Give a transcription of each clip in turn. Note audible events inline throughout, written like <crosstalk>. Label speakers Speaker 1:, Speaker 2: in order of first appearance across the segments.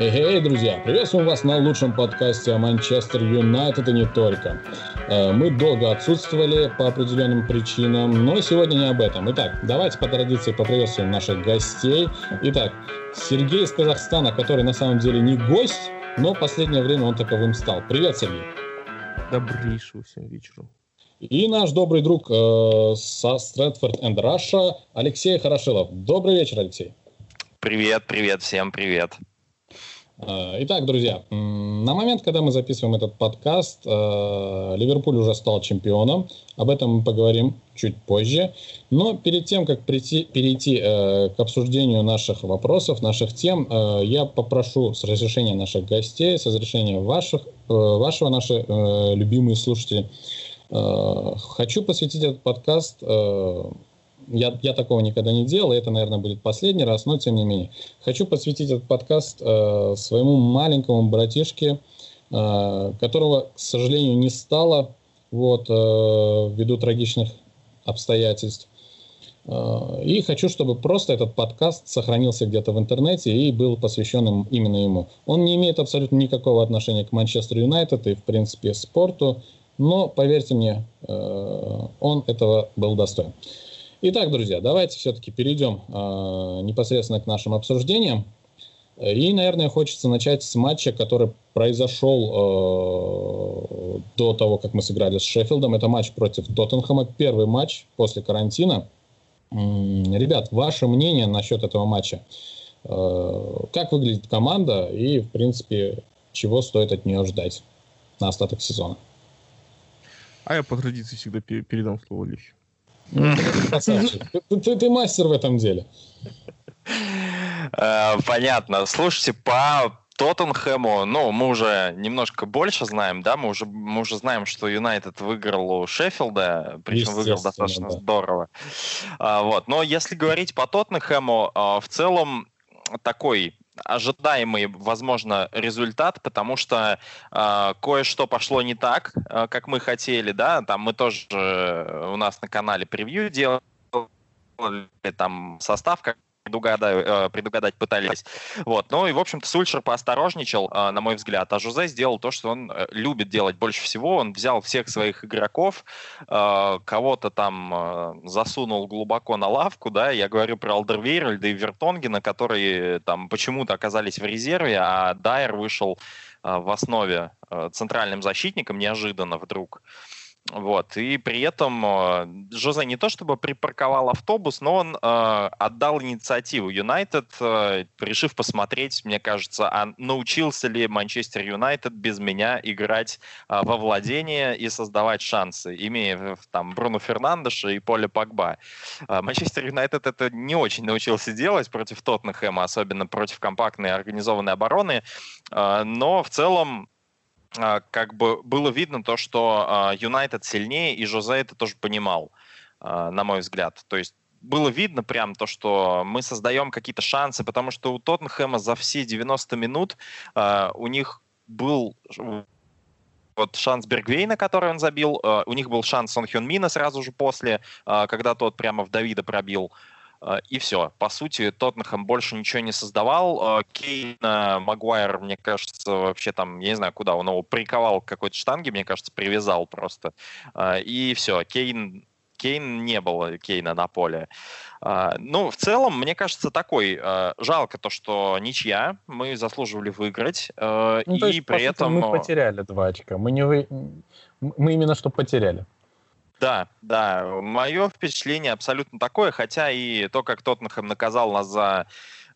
Speaker 1: Эй, друзья, приветствуем вас на лучшем подкасте о Манчестер Юнайтед и не только. Э, мы долго отсутствовали по определенным причинам, но сегодня не об этом. Итак, давайте по традиции поприветствуем наших гостей. Итак, Сергей из Казахстана, который на самом деле не гость, но в последнее время он таковым стал. Привет, Сергей.
Speaker 2: Добрейшего всем вечера.
Speaker 1: И наш добрый друг э, со Стрэдфорд энд Раша Алексей Хорошилов. Добрый вечер, Алексей.
Speaker 3: Привет, привет, всем привет.
Speaker 1: Э, итак, друзья, на момент, когда мы записываем этот подкаст, э, Ливерпуль уже стал чемпионом. Об этом мы поговорим чуть позже. Но перед тем, как прийти, перейти э, к обсуждению наших вопросов, наших тем, я попрошу с разрешения наших гостей, с разрешения ваших, вашего, наши любимые слушатели, хочу посвятить этот подкаст я, я такого никогда не делал, и это, наверное, будет последний раз, но тем не менее. Хочу посвятить этот подкаст э, своему маленькому братишке, э, которого, к сожалению, не стало вот, э, ввиду трагичных обстоятельств. Э, и хочу, чтобы просто этот подкаст сохранился где-то в интернете и был посвящен им, именно ему. Он не имеет абсолютно никакого отношения к Манчестер Юнайтед и, в принципе, спорту, но, поверьте мне, э, он этого был достоин. Итак, друзья, давайте все-таки перейдем э, непосредственно к нашим обсуждениям. И, наверное, хочется начать с матча, который произошел э, до того, как мы сыграли с Шеффилдом. Это матч против Тоттенхэма, первый матч после карантина. Ребят, ваше мнение насчет этого матча? Э, как выглядит команда и, в принципе, чего стоит от нее ждать на остаток сезона?
Speaker 2: А я по традиции всегда передам слово Лещу.
Speaker 1: Ты, ты, ты мастер в этом деле.
Speaker 3: Э, понятно. Слушайте, по Тоттенхэму, ну, мы уже немножко больше знаем, да, мы уже, мы уже знаем, что Юнайтед выиграл у Шеффилда, причем выиграл достаточно да. здорово. А, вот. Но если говорить по Тоттенхэму, а, в целом такой ожидаемый, возможно, результат, потому что э, кое-что пошло не так, э, как мы хотели, да, там мы тоже э, у нас на канале превью делали, там состав, как предугадать, э, предугадать пытались. Вот. Ну и, в общем-то, Сульшер поосторожничал, э, на мой взгляд, а Жузе сделал то, что он э, любит делать больше всего. Он взял всех своих игроков, кого-то там засунул глубоко на лавку, да, я говорю про Алдервейрельда и Вертонгена, которые там почему-то оказались в резерве, а Дайер вышел в основе центральным защитником неожиданно вдруг. Вот. И при этом э, Жозе не то чтобы припарковал автобус, но он э, отдал инициативу Юнайтед, э, решив посмотреть, мне кажется, а научился ли Манчестер Юнайтед без меня играть э, во владение и создавать шансы, имея там Бруно Фернандеша и Поля Погба. Э, Манчестер Юнайтед это не очень научился делать против Тоттенхэма, особенно против компактной организованной обороны, э, но в целом как бы было видно то, что Юнайтед сильнее, и Жозе это тоже понимал, а, на мой взгляд. То есть было видно прям то, что мы создаем какие-то шансы, потому что у Тоттенхэма за все 90 минут а, у них был вот шанс Бергвейна, который он забил, у них был шанс Сон Хён Мина сразу же после, когда тот прямо в Давида пробил. Э, и все. По сути, Тоттенхэм больше ничего не создавал. Э, Кейн, Магуайр, мне кажется, вообще там, я не знаю, куда, он его приковал к какой-то штанге, мне кажется, привязал просто. Э, и все. Кейн Кейн не было Кейна на поле. Ну, в целом, мне кажется, такой жалко то, что ничья, мы заслуживали выиграть, ну, и есть, при этом...
Speaker 2: мы потеряли два очка, мы, не вы... мы именно что потеряли.
Speaker 3: Да, да, мое впечатление абсолютно такое, хотя и то, как Тоттенхэм наказал нас за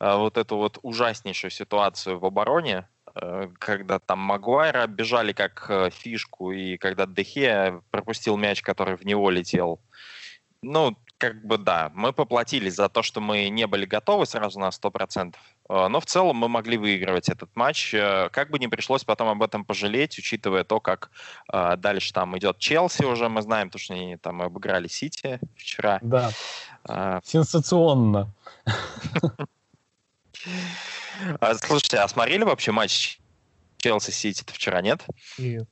Speaker 3: э, вот эту вот ужаснейшую ситуацию в обороне, э, когда там Магуайра бежали как э, фишку, и когда Дехе пропустил мяч, который в него летел. Ну, как бы да, мы поплатились за то, что мы не были готовы сразу на 100%, э, но в целом мы могли выигрывать этот матч. Э, как бы не пришлось потом об этом пожалеть, учитывая то, как э, дальше там идет Челси уже, мы знаем, то, что они там обыграли Сити вчера.
Speaker 2: Да, а... сенсационно.
Speaker 3: А, слушайте, а смотрели вообще матч Челси-Сити вчера, нет?
Speaker 2: Нет.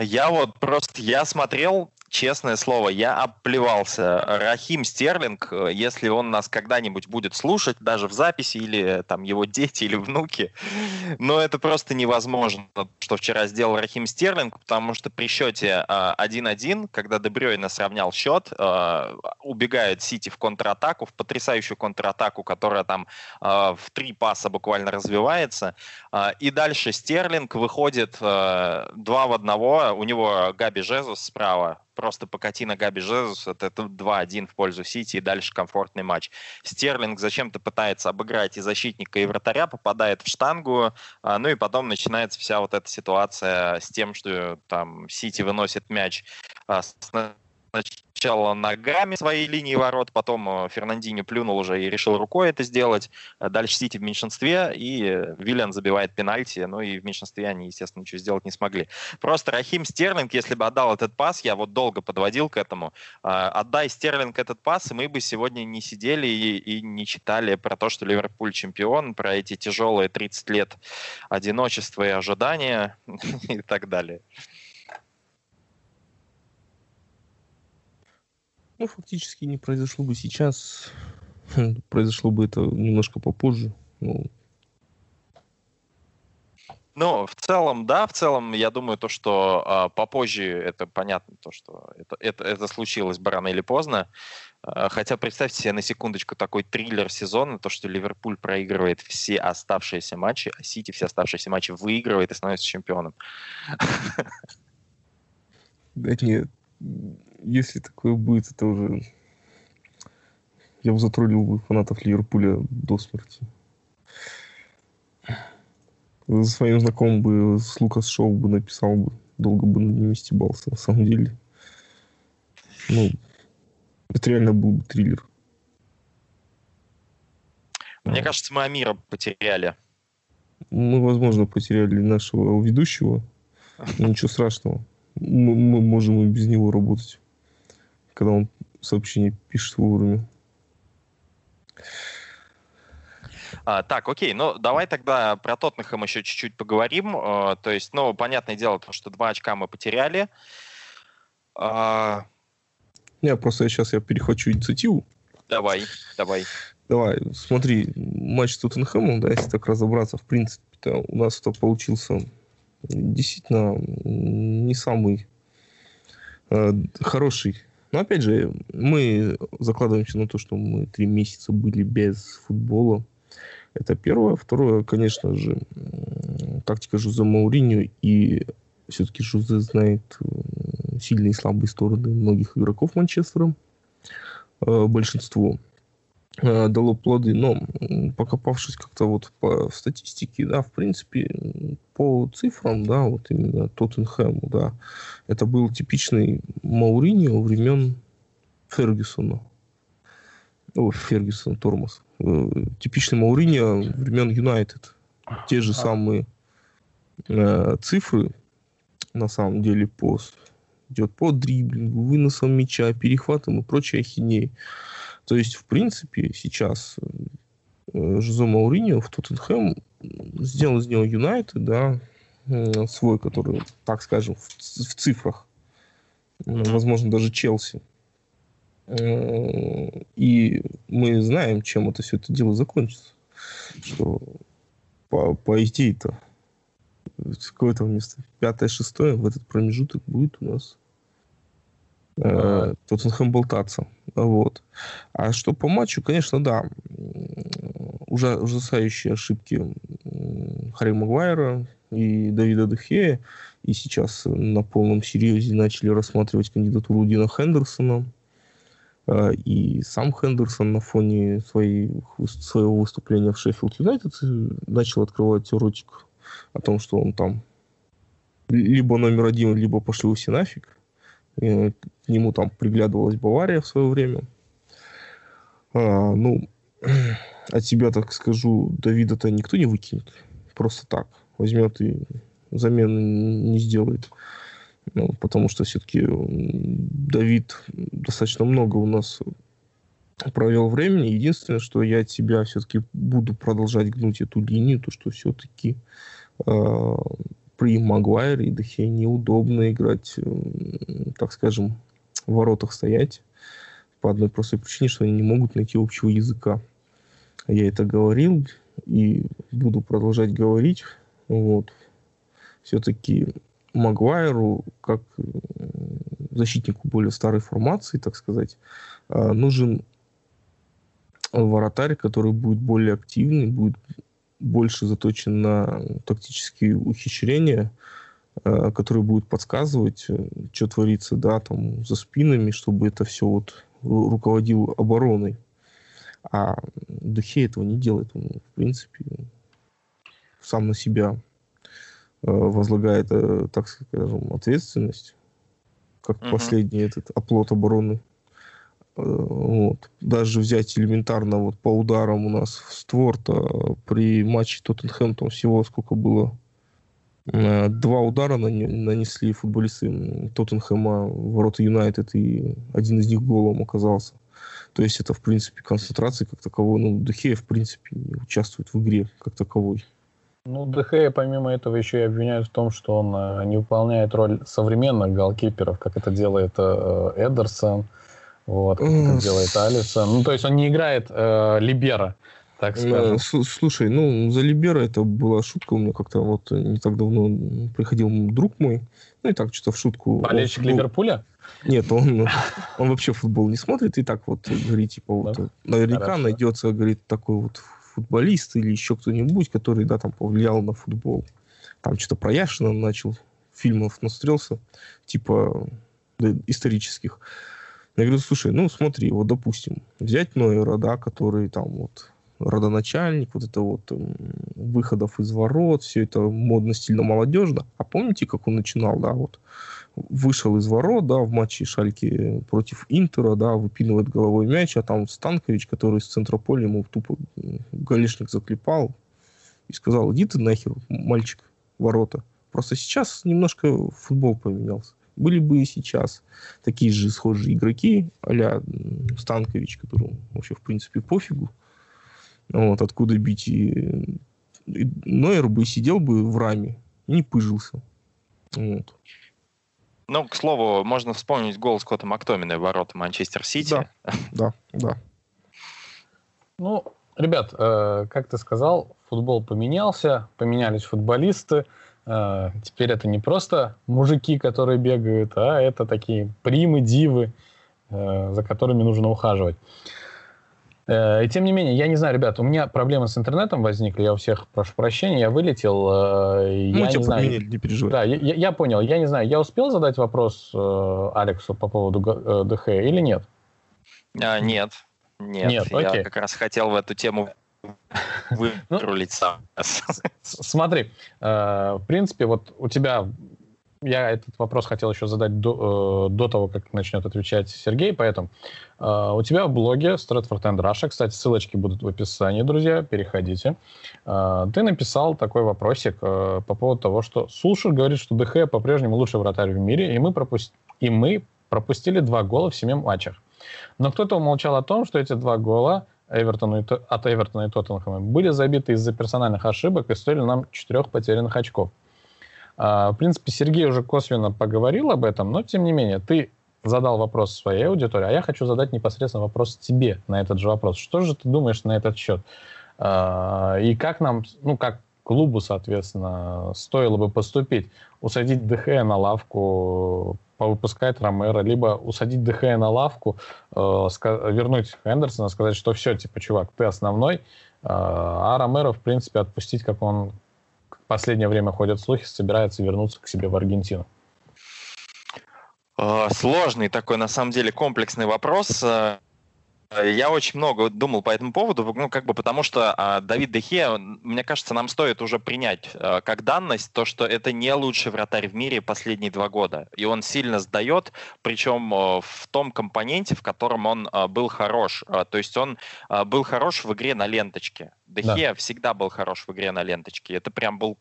Speaker 3: Я вот просто, я смотрел, честное слово, я оплевался. Рахим Стерлинг, э, если он нас когда-нибудь будет слушать, даже в записи, или э, там его дети, или внуки, но это просто невозможно, что вчера сделал Рахим Стерлинг, потому что при счете 1-1, э, когда Дебрёйна сравнял счет, убегает Сити в контратаку, в потрясающую контратаку, которая там в три паса буквально развивается, и дальше Стерлинг выходит два в одного, у него Габи Жезус справа, просто покати на Габи Жезус, это, это 2-1 в пользу Сити, и дальше комфортный матч. Стерлинг зачем-то пытается обыграть и защитника, и вратаря, попадает в штангу, а, ну и потом начинается вся вот эта ситуация с тем, что там Сити выносит мяч а, с сначала ногами своей линии ворот, потом э, Фернандини плюнул уже и решил рукой это сделать. Э, дальше Сити в меньшинстве, и Виллиан забивает пенальти, ну и в меньшинстве они, естественно, ничего сделать не смогли. Просто Рахим Стерлинг, если бы отдал этот пас, я вот долго подводил к этому, э, отдай Стерлинг этот пас, и мы бы сегодня не сидели и, и не читали про то, что Ливерпуль чемпион, про эти тяжелые 30 лет одиночества и ожидания <laughs> и так далее.
Speaker 2: Ну, фактически не произошло бы сейчас. <laughs> Произошло бы это немножко попозже. Ну,
Speaker 3: ну, в целом, да, в целом, я думаю, то, что э, попозже это понятно, то, что это, это, это случилось бы рано или поздно. Э, хотя представьте себе на секундочку такой триллер сезона, то, что Ливерпуль проигрывает все оставшиеся матчи, а Сити все оставшиеся матчи выигрывает и становится чемпионом.
Speaker 2: Да нет, если такое будет, это уже... Я бы затроллил бы фанатов Ливерпуля до смерти. За своим знакомым бы с Лукас Шоу бы написал бы, долго бы над ними стебался, на самом деле. Ну, это реально был бы триллер.
Speaker 3: Мне кажется, мы Амира потеряли.
Speaker 2: Мы, возможно, потеряли нашего ведущего. <laughs> Но ничего страшного. Мы, мы можем и без него работать когда он сообщение пишет вовремя.
Speaker 3: А, так, окей, ну давай тогда про Тоттенхэм еще чуть-чуть поговорим. А, то есть, ну, понятное дело, то, что два очка мы потеряли.
Speaker 2: А... Не, просто я сейчас я перехвачу инициативу.
Speaker 3: Давай, давай.
Speaker 2: Давай, смотри, матч с Тоттенхэмом, да, если так разобраться, в принципе, у нас это получился действительно не самый э, хороший но опять же, мы закладываемся на то, что мы три месяца были без футбола. Это первое. Второе, конечно же, тактика Жузе Мауриньо и все-таки Жузе знает сильные и слабые стороны многих игроков Манчестера. Э, большинство дало плоды, но покопавшись как-то вот по статистике, да, в принципе, по цифрам, да, вот именно Тоттенхэму, да, это был типичный Мауриньо времен Фергюсона. О, Фергюсон, Тормоз. Э, типичный Мауриньо времен Юнайтед. Те же самые э, цифры, на самом деле, по идет по дриблингу, выносом мяча, перехватом и прочей ахинеей. То есть, в принципе, сейчас э, Жозе Мауриньо в Тоттенхэм сделал из него Юнайтед, да, свой, который, так скажем, в, в цифрах, возможно, даже Челси. Э, и мы знаем, чем это все это дело закончится. Что по, по идее-то какое-то место пятое, шестое в этот промежуток будет у нас э, Тоттенхэм болтаться. Вот. А что по матчу, конечно, да. Уже ужасающие ошибки Харри Магуайра и Давида Дехея. И сейчас на полном серьезе начали рассматривать кандидатуру Дина Хендерсона. А, и сам Хендерсон на фоне своей, своего выступления в Шеффилд Юнайтед начал открывать ротик о том, что он там либо номер один, либо пошли все нафиг. К нему там приглядывалась Бавария в свое время. А, ну, <clears throat> от себя, так скажу, Давида-то никто не выкинет. Просто так. Возьмет и замены не сделает. Ну, потому что все-таки Давид достаточно много у нас провел времени. Единственное, что я от себя все-таки буду продолжать гнуть эту линию, то что все-таки э, при Магуайре и Дехе неудобно играть, э, так скажем, в воротах стоять по одной простой причине, что они не могут найти общего языка. Я это говорил и буду продолжать говорить. Вот. Все-таки Магуайру, как защитнику более старой формации, так сказать, а, нужен вратарь, который будет более активный, будет больше заточен на тактические ухищрения, а, который будет подсказывать, э, что творится, да, там, за спинами, чтобы это все вот руководил обороной. А Духе этого не делает. Он, в принципе, сам на себя э, возлагает, э, так скажем, ответственность, как угу. последний этот оплот обороны. Э, вот. Даже взять элементарно вот по ударам у нас в створ-то при матче Тоттенхэм там всего сколько было Два удара нанесли футболисты Тоттенхэма в ворота Юнайтед, и один из них голом оказался. То есть это, в принципе, концентрация как таковой. Ну, Дехея, в принципе, не участвует в игре как таковой.
Speaker 1: Ну, Дехея, помимо этого, еще и обвиняют в том, что он э, не выполняет роль современных голкиперов, как это делает э, Эдерсон, вот, как это делает Алисон. Ну, то есть он не играет э, Либера так
Speaker 2: скажем. Слушай, ну, за Либера это была шутка. У меня как-то вот не так давно приходил друг мой. Ну, и так что-то в шутку.
Speaker 1: Болельщик футбол... Ливерпуля?
Speaker 2: Нет, он, он вообще футбол не смотрит. И так вот говорит, типа, вот, наверняка Хорошо. найдется, говорит, такой вот футболист или еще кто-нибудь, который, да, там повлиял на футбол. Там что-то про Яшина начал, фильмов насмотрелся, типа, да, исторических. Я говорю, слушай, ну смотри, вот допустим, взять Нойера, да, который там вот родоначальник, вот это вот выходов из ворот, все это модно, стильно, молодежно. А помните, как он начинал, да, вот вышел из ворот, да, в матче Шальки против Интера, да, выпинывает головой мяч, а там Станкович, который с центра поля ему тупо галишник заклепал и сказал, иди ты нахер, мальчик, ворота. Просто сейчас немножко футбол поменялся. Были бы и сейчас такие же схожие игроки, а Станкович, которому вообще в принципе пофигу, вот, откуда бить. И, и Нойер бы сидел бы в раме и не пыжился. Вот.
Speaker 3: Ну, к слову, можно вспомнить гол Скотта Мактомина в ворота Манчестер Сити.
Speaker 2: Да, да, да.
Speaker 1: Ну, ребят, э, как ты сказал, футбол поменялся, поменялись футболисты. Э, теперь это не просто мужики, которые бегают, а это такие примы, дивы, э, за которыми нужно ухаживать. Э, и тем не менее, я не знаю, ребят, у меня проблемы с интернетом возникли, я у всех прошу прощения, я вылетел.
Speaker 2: Мы я тебя не знаю, не переживай.
Speaker 1: Да, я, я понял, я не знаю, я успел задать вопрос Алексу по поводу ДХ или нет?
Speaker 3: А, нет, нет, нет я окей. как раз хотел в эту тему вырулить <laughs> сам.
Speaker 1: Смотри, в принципе, вот у тебя я этот вопрос хотел еще задать до, э, до того, как начнет отвечать Сергей, поэтому э, у тебя в блоге Stratford and Russia, кстати, ссылочки будут в описании, друзья, переходите. Э, ты написал такой вопросик э, по поводу того, что Сулшер говорит, что ДХ по-прежнему лучший вратарь в мире, и мы, пропусти... и мы пропустили два гола в семи матчах. Но кто-то умолчал о том, что эти два гола Эвертону и, от Эвертона и Тоттенхэма были забиты из-за персональных ошибок и стоили нам четырех потерянных очков. А, в принципе, Сергей уже косвенно поговорил об этом, но тем не менее, ты задал вопрос своей аудитории, а я хочу задать непосредственно вопрос тебе на этот же вопрос. Что же ты думаешь на этот счет? А, и как нам, ну, как клубу, соответственно, стоило бы поступить? Усадить ДХ на лавку, повыпускать Ромера, либо усадить ДХ на лавку, э, вернуть Хендерсона, сказать, что все, типа, чувак, ты основной, а Ромеро, в принципе, отпустить, как он последнее время ходят слухи, собирается вернуться к себе в Аргентину?
Speaker 3: А, сложный такой, на самом деле, комплексный вопрос. А, я очень много думал по этому поводу, ну, как бы потому что а, Давид Дехе, мне кажется, нам стоит уже принять а, как данность то, что это не лучший вратарь в мире последние два года. И он сильно сдает, причем а, в том компоненте, в котором он а, был хорош. А, то есть он а, был хорош в игре на ленточке. Дехе да. всегда был хорош в игре на ленточке. Это прям был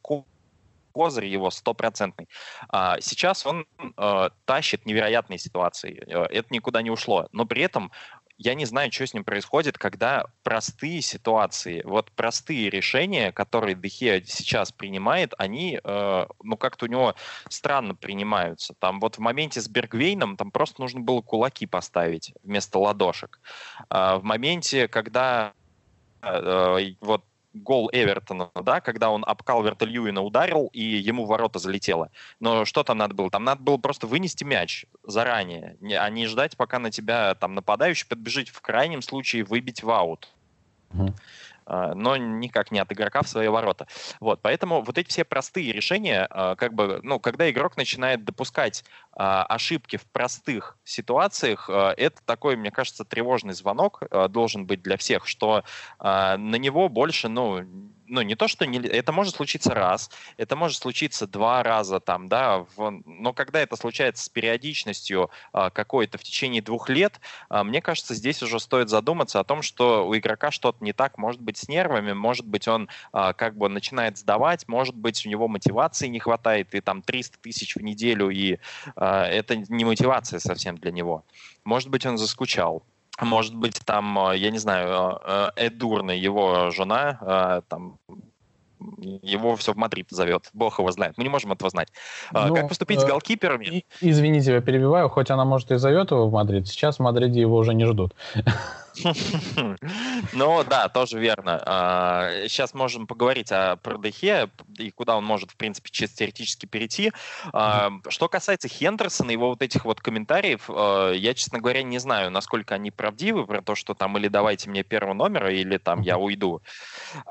Speaker 3: козырь его стопроцентный. А, сейчас он э, тащит невероятные ситуации. Это никуда не ушло. Но при этом я не знаю, что с ним происходит, когда простые ситуации, вот простые решения, которые Дехе сейчас принимает, они, э, ну, как-то у него странно принимаются. Там вот в моменте с Бергвейном там просто нужно было кулаки поставить вместо ладошек. Э, в моменте, когда э, вот гол Эвертона, да, когда он об Калверта Льюина ударил, и ему в ворота залетело. Но что там надо было? Там надо было просто вынести мяч заранее, а не ждать, пока на тебя там нападающий подбежит, в крайнем случае выбить в аут. Uh-huh. А, но никак не от игрока в свои ворота. Вот, поэтому вот эти все простые решения, а, как бы, ну, когда игрок начинает допускать а, ошибки в простых ситуациях, это такой, мне кажется, тревожный звонок должен быть для всех, что на него больше, ну, ну, не то, что не, это может случиться раз, это может случиться два раза там, да, в, но когда это случается с периодичностью а, какой-то в течение двух лет, а, мне кажется, здесь уже стоит задуматься о том, что у игрока что-то не так, может быть, с нервами, может быть, он а, как бы начинает сдавать, может быть, у него мотивации не хватает, и там 300 тысяч в неделю, и а, это не мотивация совсем для него. Может быть, он заскучал. Может быть, там, э, я не знаю, э, э, Эдурна, его жена, там, его все в Мадрид зовет. Бог его знает. Мы не можем этого знать. А, ну, как поступить с голкиперами?
Speaker 1: Извините, я перебиваю. Хоть она, может, и зовет его в Мадрид, сейчас в Мадриде его уже не ждут. <laughs> <laughs>
Speaker 3: Ну да, тоже верно. Сейчас а, можем поговорить о про Де Хеа и куда он может, в принципе, чисто теоретически перейти. А, что касается Хендерсона, его вот этих вот комментариев, а, я, честно говоря, не знаю, насколько они правдивы про то, что там или давайте мне первого номера, или там я уйду.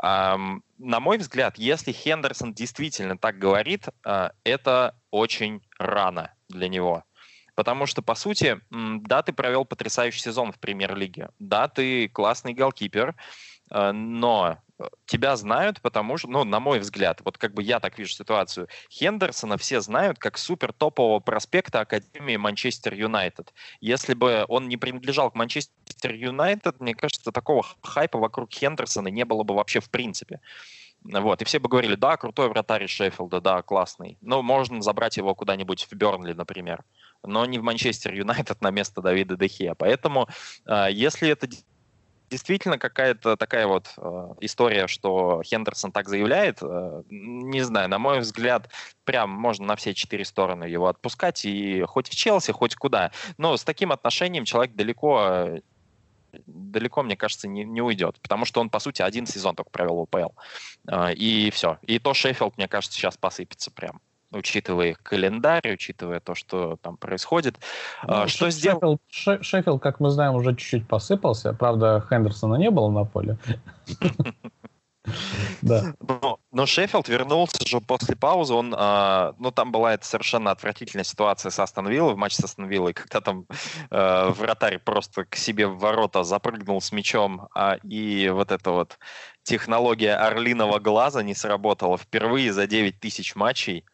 Speaker 3: На мой взгляд, если Хендерсон действительно так говорит, это очень рано для него. Потому что, по сути, да, ты провел потрясающий сезон в премьер-лиге, да, ты классный голкипер, э, но тебя знают, потому что, ну, на мой взгляд, вот как бы я так вижу ситуацию, Хендерсона все знают как супер топового проспекта Академии Манчестер Юнайтед. Если бы он не принадлежал к Манчестер Юнайтед, мне кажется, такого хайпа вокруг Хендерсона не было бы вообще в принципе. Вот, и все бы говорили, да, крутой вратарь Шеффилда, да, классный. Но можно забрать его куда-нибудь в Бернли, например но не в Манчестер Юнайтед на место Давида Дехе. Поэтому, а, если это действительно какая-то такая вот э, история, что Хендерсон так заявляет, э, не знаю, на мой взгляд, прям можно на все четыре стороны его отпускать, и хоть в Челси, хоть куда. Но с таким отношением человек далеко далеко, мне кажется, не, не уйдет, потому что он, по сути, один сезон только провел в УПЛ. Э, и все. И то Шеффилд, мне кажется, сейчас посыпется прям учитывая их календарь, учитывая то, что там происходит.
Speaker 1: Ну, а, что сделал? Шеффилд, Шеффилд, как мы знаем, уже чуть-чуть посыпался. Правда, Хендерсона не было на поле. <laughs>
Speaker 3: Да. Но, но Шеффилд вернулся же после паузы. Он, э, ну, там была эта совершенно отвратительная ситуация с Астон Виллой, в матче с Астон Виллой, когда там э, вратарь просто к себе в ворота запрыгнул с мячом, а, и вот эта вот технология орлиного глаза не сработала впервые за 9 тысяч матчей.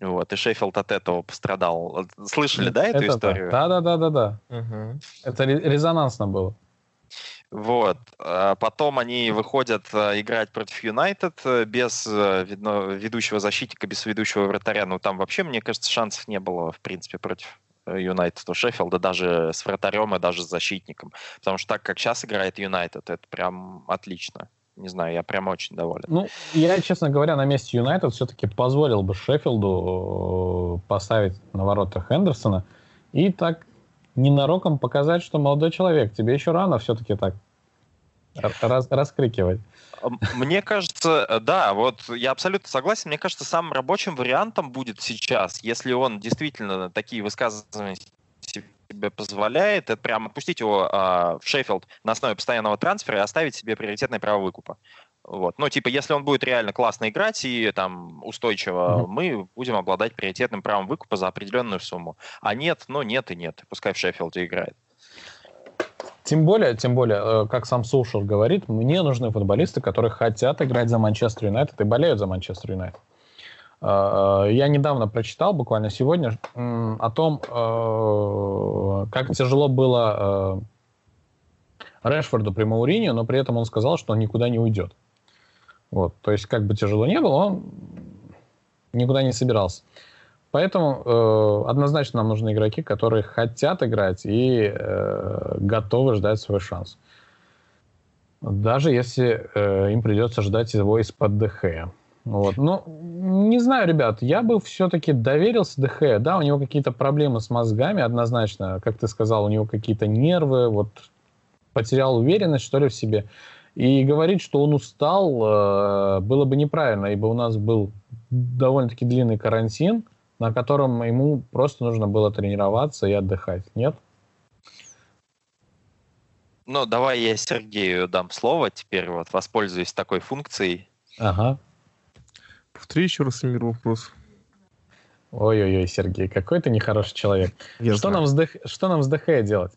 Speaker 3: Вот, и Шеффилд от этого пострадал. Слышали, да, эту это историю?
Speaker 1: Да, да, да, да, да. Угу. Это резонансно было.
Speaker 3: Вот. А потом они выходят э, играть против Юнайтед э, без э, ведущего защитника, без ведущего вратаря. Ну, там вообще, мне кажется, шансов не было, в принципе, против Юнайтед у Шеффилда, даже с вратарем и даже с защитником. Потому что так, как сейчас играет Юнайтед, это прям отлично не знаю, я прям очень доволен.
Speaker 1: Ну, я, честно говоря, на месте Юнайтед все-таки позволил бы Шеффилду поставить на ворота Хендерсона и так ненароком показать, что молодой человек, тебе еще рано все-таки так раз, раскрикивать.
Speaker 3: Мне кажется, э, да, вот я абсолютно согласен. Мне кажется, самым рабочим вариантом будет сейчас, если он действительно такие высказывания себе позволяет, это прям отпустить его э, в Шеффилд на основе постоянного трансфера и оставить себе приоритетное право выкупа. Вот. Ну, типа, если он будет реально классно играть и там устойчиво, mm-hmm. мы будем обладать приоритетным правом выкупа за определенную сумму. А нет, ну нет и нет. Пускай в Шеффилде играет.
Speaker 1: Тем более, тем более, э, как сам Сушер говорит, мне нужны футболисты, которые хотят играть за Манчестер Юнайтед и болеют за Манчестер Юнайтед. Э, я недавно прочитал, буквально сегодня, о том, э, как тяжело было Решфорду при Мауринio, но при этом он сказал, что он никуда не уйдет. Вот, то есть, как бы тяжело не было, он никуда не собирался. поэтому э, однозначно нам нужны игроки, которые хотят играть и э, готовы ждать свой шанс. Даже если э, им придется ждать его из-под ДХ. Вот. Ну, не знаю, ребят, я бы все-таки доверился ДХ. Да, у него какие-то проблемы с мозгами однозначно. Как ты сказал, у него какие-то нервы, вот потерял уверенность, что ли, в себе. И говорить, что он устал, э, было бы неправильно, ибо у нас был довольно-таки длинный карантин, на котором ему просто нужно было тренироваться и отдыхать. Нет?
Speaker 3: Ну, давай я Сергею дам слово теперь, вот, воспользуюсь такой функцией.
Speaker 1: Ага.
Speaker 2: Повтори еще раз, Эмир, вопрос.
Speaker 1: Ой-ой-ой, Сергей, какой ты нехороший человек. Я что, нам с что нам с ДХ делать?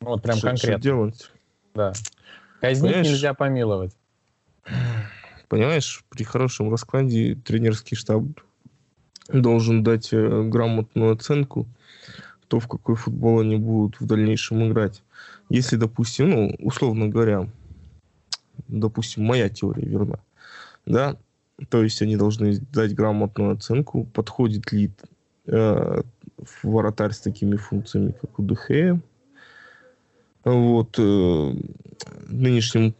Speaker 1: Ну, вот прям что, конкретно. Что
Speaker 2: делать?
Speaker 1: Да. Казнить Понимаешь, нельзя помиловать.
Speaker 2: Понимаешь, при хорошем раскладе тренерский штаб должен дать э, грамотную оценку, то, в какой футбол они будут в дальнейшем играть. Если, допустим, ну, условно говоря, допустим, моя теория верна, да, то есть они должны дать грамотную оценку, подходит ли э, воротарь с такими функциями, как у ДХ, вот, э, нынешнему,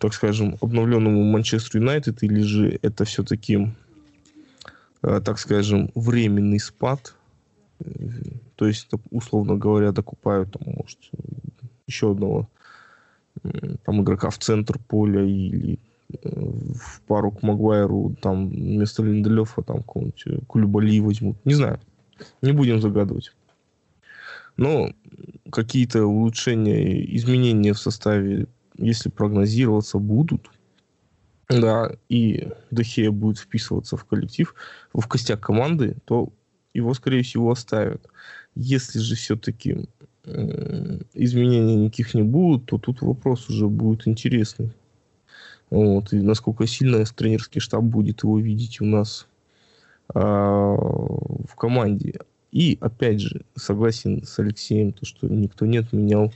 Speaker 2: так скажем, обновленному Манчестер Юнайтед, или же это все-таки, э, так скажем, временный спад, э, то есть, условно говоря, докупают, там, может, еще одного там игрока в центр поля или в пару к Магуайру, там вместо Линделёфа там какого-нибудь э, Кулюбали возьмут. Не знаю. Не будем загадывать. Но какие-то улучшения, изменения в составе, если прогнозироваться, будут. Да, и Дехея будет вписываться в коллектив, в костяк команды, то его, скорее всего, оставят. Если же все-таки э, изменений никаких не будут, то тут вопрос уже будет интересный. Вот, и насколько сильно тренерский штаб будет его видеть у нас а, в команде. И, опять же, согласен с Алексеем, то, что никто не отменял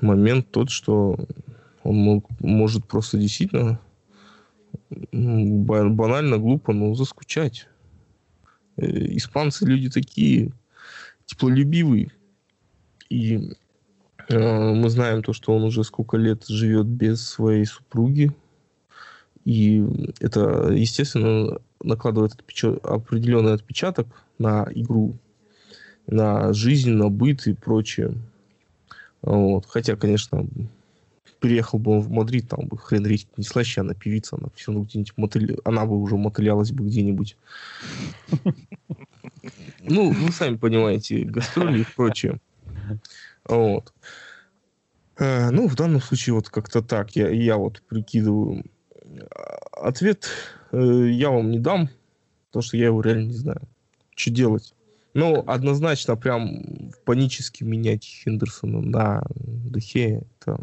Speaker 2: момент тот, что он мог, может просто действительно банально, глупо, но заскучать. Э, испанцы люди такие теплолюбивые. И Э, мы знаем то, что он уже сколько лет живет без своей супруги. И это, естественно, накладывает определенный отпечаток на игру, на жизнь, на быт и прочее. Вот. Хотя, конечно, приехал бы он в Мадрид, там бы хрен речь не слаще, она певица, она все равно где-нибудь мотыля... она бы уже мотылялась бы где-нибудь. Ну, вы сами понимаете, гастроли и прочее. Вот. А, ну, в данном случае вот как-то так. Я, я вот прикидываю. Ответ э, я вам не дам, потому что я его реально не знаю. Что делать? Ну, однозначно прям панически менять Хендерсона на Духе, это,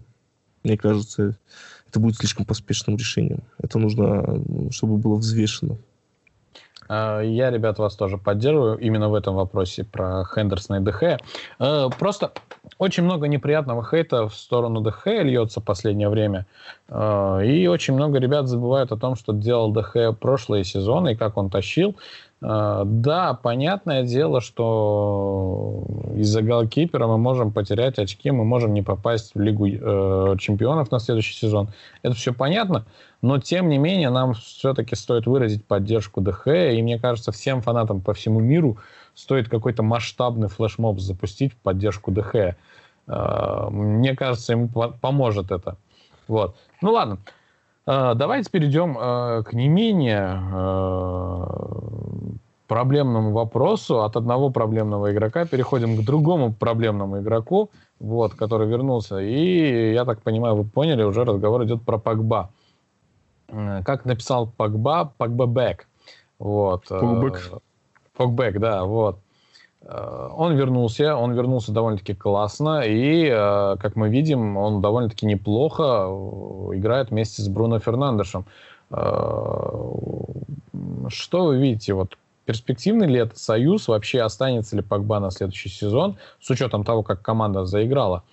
Speaker 2: мне кажется, это будет слишком поспешным решением. Это нужно, чтобы было взвешено.
Speaker 1: А, я, ребят, вас тоже поддерживаю именно в этом вопросе про Хендерсона и ДХ. А, просто очень много неприятного хейта в сторону ДХ льется в последнее время. А, и очень много ребят забывают о том, что делал ДХ прошлые сезоны и как он тащил. Да, понятное дело, что из-за голкипера мы можем потерять очки, мы можем не попасть в Лигу э, чемпионов на следующий сезон. Это все понятно. Но, тем не менее, нам все-таки стоит выразить поддержку ДХ, и мне кажется, всем фанатам по всему миру стоит какой-то масштабный флешмоб запустить в поддержку ДХ. А, мне кажется, ему поможет это. Вот. Ну ладно. А, давайте перейдем а, к не менее проблемному вопросу. От одного проблемного игрока переходим к другому проблемному игроку, вот, который вернулся. И, я так понимаю, вы поняли, уже разговор идет про Погба. Э, как написал Погба, Погба Бэк. Вот. Э, Погбэк. Погбэк, да, вот. Э, он вернулся, он вернулся довольно-таки классно, и, как мы видим, он довольно-таки неплохо играет вместе с Бруно Фернандешем. Что вы видите, вот перспективный ли это союз, вообще останется ли Погба на следующий сезон, с учетом того, как команда заиграла?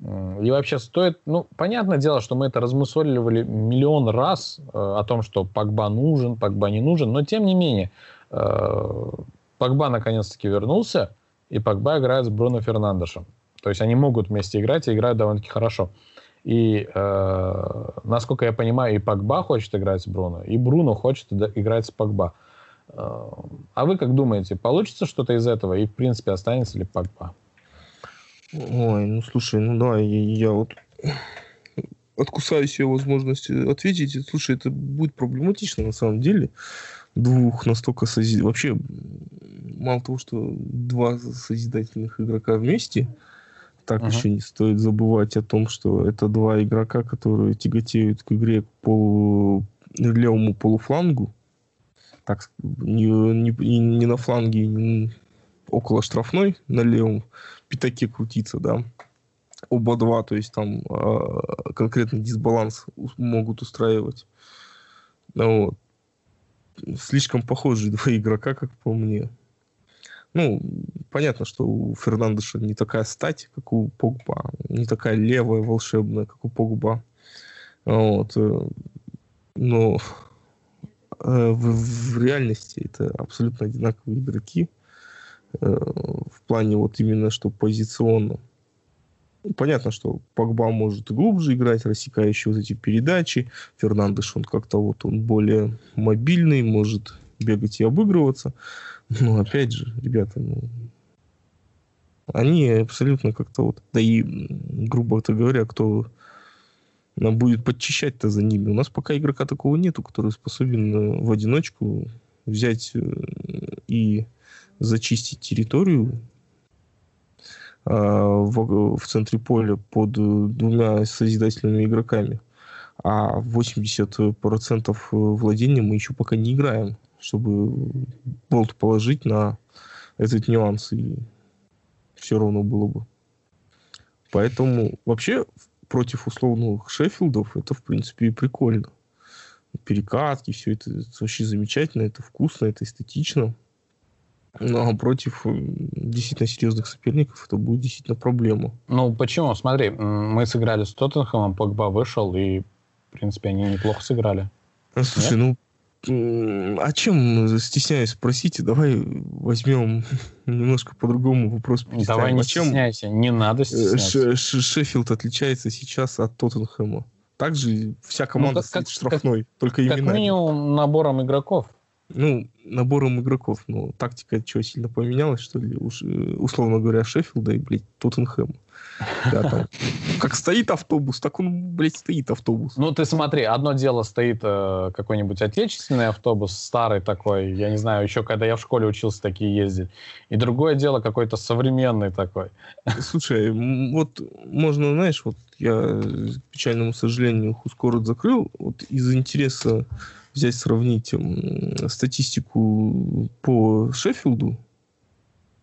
Speaker 1: И вообще стоит, ну, понятное дело, что мы это размусоливали миллион раз э, о том, что Погба нужен, Погба не нужен, но тем не менее, Погба наконец-таки вернулся, и Погба играет с Бруно Фернандешем. То есть они могут вместе играть и играют довольно-таки хорошо. И, э, насколько я понимаю, и Погба хочет играть с Бруно, и Бруно хочет играть с Погба. Э, а вы как думаете, получится что-то из этого? И, в принципе, останется ли Погба?
Speaker 2: Ой, ну слушай, ну да, я, я вот откусаю себе возможность ответить. Слушай, это будет проблематично на самом деле. Двух настолько созидательных... Вообще, мало того, что два созидательных игрока вместе, так uh-huh. еще не стоит забывать о том, что это два игрока, которые тяготеют к игре к полу... левому полуфлангу. Так, не, не, не на фланге, не около штрафной, на левом пятаке крутиться, да. Оба два, то есть там э, конкретный дисбаланс могут устраивать. Ну, вот. Слишком похожие два <laughs> игрока, как по мне. Ну, понятно, что у Фернандеша не такая стать, как у Погба, не такая левая волшебная, как у Погба. Вот. Э, но э, в, в реальности это абсолютно одинаковые игроки э, в плане вот именно что позиционно. Понятно, что Погба может глубже играть, рассекающие вот эти передачи. Фернандеш, он как-то вот он более мобильный, может бегать и обыгрываться. Ну, опять же, ребята, ну, они абсолютно как-то вот, да и, грубо говоря, кто нам будет подчищать-то за ними. У нас пока игрока такого нету, который способен э, в одиночку взять э, и зачистить территорию а, в, в центре поля под двумя созидательными игроками. А 80% владения мы еще пока не играем чтобы болт положить на этот нюанс, и все равно было бы. Поэтому вообще против условных Шеффилдов это, в принципе, и прикольно. Перекатки, все это, это вообще замечательно, это вкусно, это эстетично. Ну, а против э, действительно серьезных соперников это будет действительно проблема.
Speaker 1: Ну, почему? Смотри, мы сыграли с Тоттенхэмом, Погба вышел, и, в принципе, они неплохо сыграли.
Speaker 2: Слушай, Нет? ну, а чем, стесняюсь, спросите, давай возьмем немножко по-другому вопрос.
Speaker 1: Давай не чем стесняйся, не надо э, стесняться.
Speaker 2: Шеффилд отличается сейчас от Тоттенхэма. Также вся ну, команда ну, как, штрафной, как, только
Speaker 1: именно. Как минимум набором игроков.
Speaker 2: Ну, набором игроков. Ну, тактика что, сильно поменялась, что ли? Уж, э, условно говоря, Шеффилда и, блядь, Тоттенхэма. Да, там, как стоит автобус, так он, блядь, стоит автобус.
Speaker 1: Ну, ты смотри, одно дело стоит э, какой-нибудь отечественный автобус, старый такой, я не знаю, еще когда я в школе учился, такие ездить. И другое дело какой-то современный такой.
Speaker 2: Слушай, вот можно, знаешь, вот я, к печальному сожалению, Хускород закрыл, вот из интереса взять, сравнить статистику по Шеффилду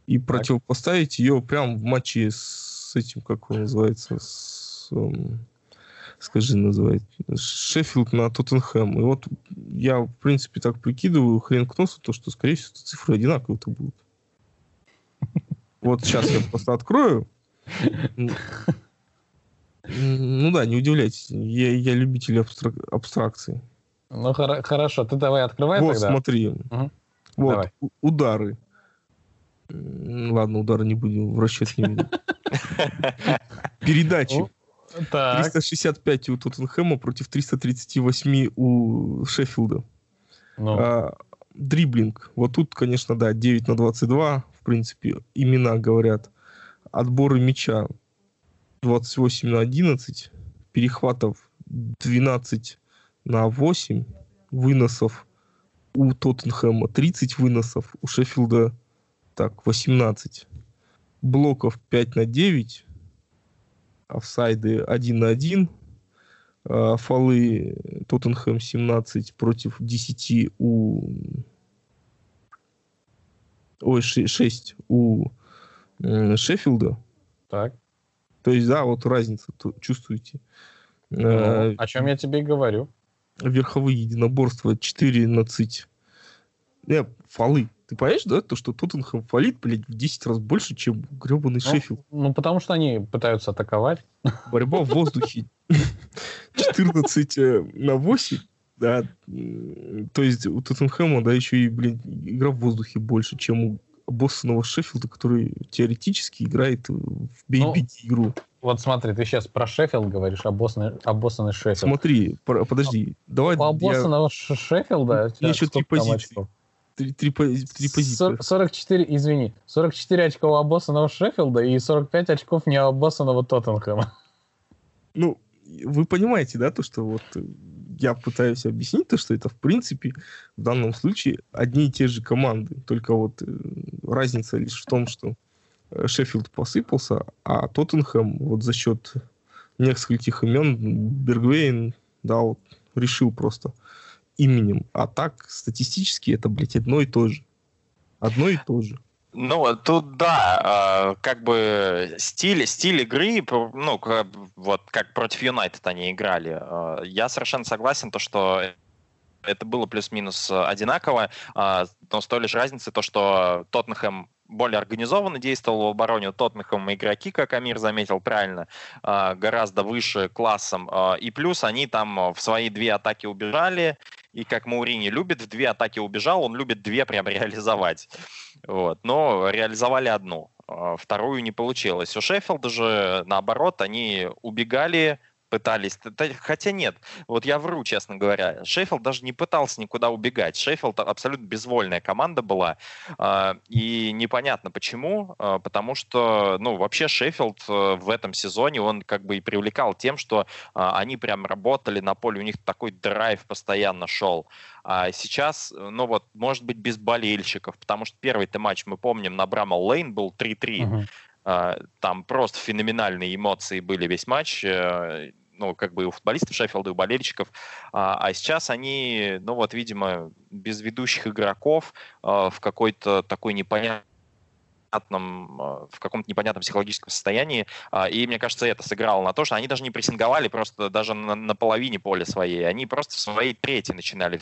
Speaker 2: и так. противопоставить ее прямо в матче с этим, как он называется, с, скажи, называет, Шеффилд на Тоттенхэм. И вот я, в принципе, так прикидываю, хрен к носу, то, что, скорее всего, цифры одинаковые-то будут. Вот сейчас я просто открою. Ну да, не удивляйтесь, я, я любитель абстрак... абстракции.
Speaker 1: Ну, хор- хорошо, ты давай открывай
Speaker 2: вот,
Speaker 1: тогда.
Speaker 2: смотри. Угу. Вот, давай. удары. Ладно, удары не будем в расчет не <laughs> Передачи. 365 у Тоттенхэма против 338 у Шеффилда. Ну. А, дриблинг. Вот тут, конечно, да, 9 на 22. В принципе, имена говорят. Отборы мяча 28 на 11. Перехватов 12 на 8 выносов у Тоттенхэма, 30 выносов, у Шеффилда так, 18. Блоков 5 на 9, офсайды 1 на 1, а, фолы Тоттенхэм 17 против 10 у... Ой, 6 у Шеффилда.
Speaker 1: Так.
Speaker 2: То есть, да, вот разница, чувствуете.
Speaker 1: Ну, а, о чем я тебе и говорю
Speaker 2: верховые единоборства 14. Не, фолы. Ты понимаешь, да, то, что Тоттенхэм фалит, блядь, в 10 раз больше, чем гребаный ну, Шеффилд?
Speaker 1: Ну, потому что они пытаются атаковать.
Speaker 2: Борьба в воздухе. <laughs> 14 э, на 8. Да, то есть у Тоттенхэма, да, еще и, блин, игра в воздухе больше, чем у Боссонова Шеффилда, который теоретически играет в бейбити ну, игру.
Speaker 1: Вот смотри, ты сейчас про Шеффилд говоришь, Бостон и Шеффилд.
Speaker 2: Смотри, про, подожди, а, давай...
Speaker 1: У Бостона я... Шеффилда...
Speaker 2: У еще три позиции. Три, три, три позиции.
Speaker 1: 44, извини, 44 очка у обоссанного Шеффилда и 45 очков не обоссанного Тоттенхэма.
Speaker 2: Ну, вы понимаете, да, то, что вот я пытаюсь объяснить, то, что это, в принципе, в данном случае одни и те же команды. Только вот э, разница лишь в том, что э, Шеффилд посыпался, а Тоттенхэм вот за счет нескольких имен Бергвейн, да, вот решил просто именем. А так, статистически, это, блядь, одно и то же. Одно и то же.
Speaker 3: Ну, тут да, а, как бы стиль, стиль игры, ну, вот как против Юнайтед они играли. А, я совершенно согласен, то, что это было плюс-минус одинаково, а, но с той лишь разницей то, что Тоттенхэм более организованно действовал в обороне. Тоттенхэма игроки, как Амир заметил правильно, гораздо выше классом. И плюс они там в свои две атаки убежали, и как Маурини любит, в две атаки убежал, он любит две прям <laughs> реализовать. Вот. Но реализовали одну, а вторую не получилось. У Шеффилда же, наоборот, они убегали, пытались. Хотя нет, вот я вру, честно говоря. Шеффилд даже не пытался никуда убегать. Шеффилд абсолютно безвольная команда была. А, и непонятно почему. А, потому что, ну, вообще Шеффилд э, в этом сезоне, он как бы и привлекал тем, что а, они прям работали на поле, у них такой драйв постоянно шел. А сейчас, ну вот, может быть, без болельщиков, потому что первый-то матч, мы помним, на Брамал Лейн был 3-3. Uh-huh. А, там просто феноменальные эмоции были весь матч э, ну, как бы и у футболистов Шеффилда, и у болельщиков. А, а сейчас они, ну, вот, видимо, без ведущих игроков а, в какой-то такой непонятной в каком-то непонятном психологическом состоянии. И мне кажется, это сыграло на то, что они даже не прессинговали просто даже на, на половине поля своей. Они просто в своей трети начинали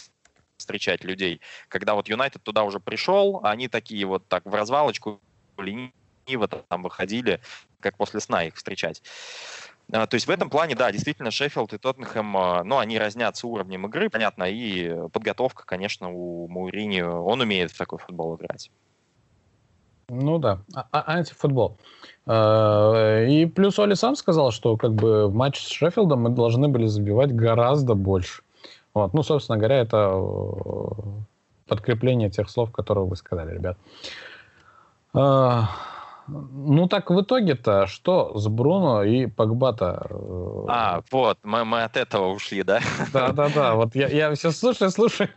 Speaker 3: встречать людей. Когда вот Юнайтед туда уже пришел, они такие вот так в развалочку лениво там выходили, как после сна их встречать. А, то есть в этом плане, да, действительно, Шеффилд и Тоттенхэм, а, ну, они разнятся уровнем игры, понятно, и подготовка, конечно, у Маурини, он умеет в такой футбол играть.
Speaker 1: Ну да, а, а антифутбол. И плюс Оли сам сказал, что как бы в матче с Шеффилдом мы должны были забивать гораздо больше. Вот. Ну, собственно говоря, это э, подкрепление тех слов, которые вы сказали, ребят. Ну так в итоге-то что с Бруно и Погбата?
Speaker 3: Э, а, вот, мы, мы от этого ушли, да?
Speaker 1: Да-да-да, вот я, я все слушаю, слушаю.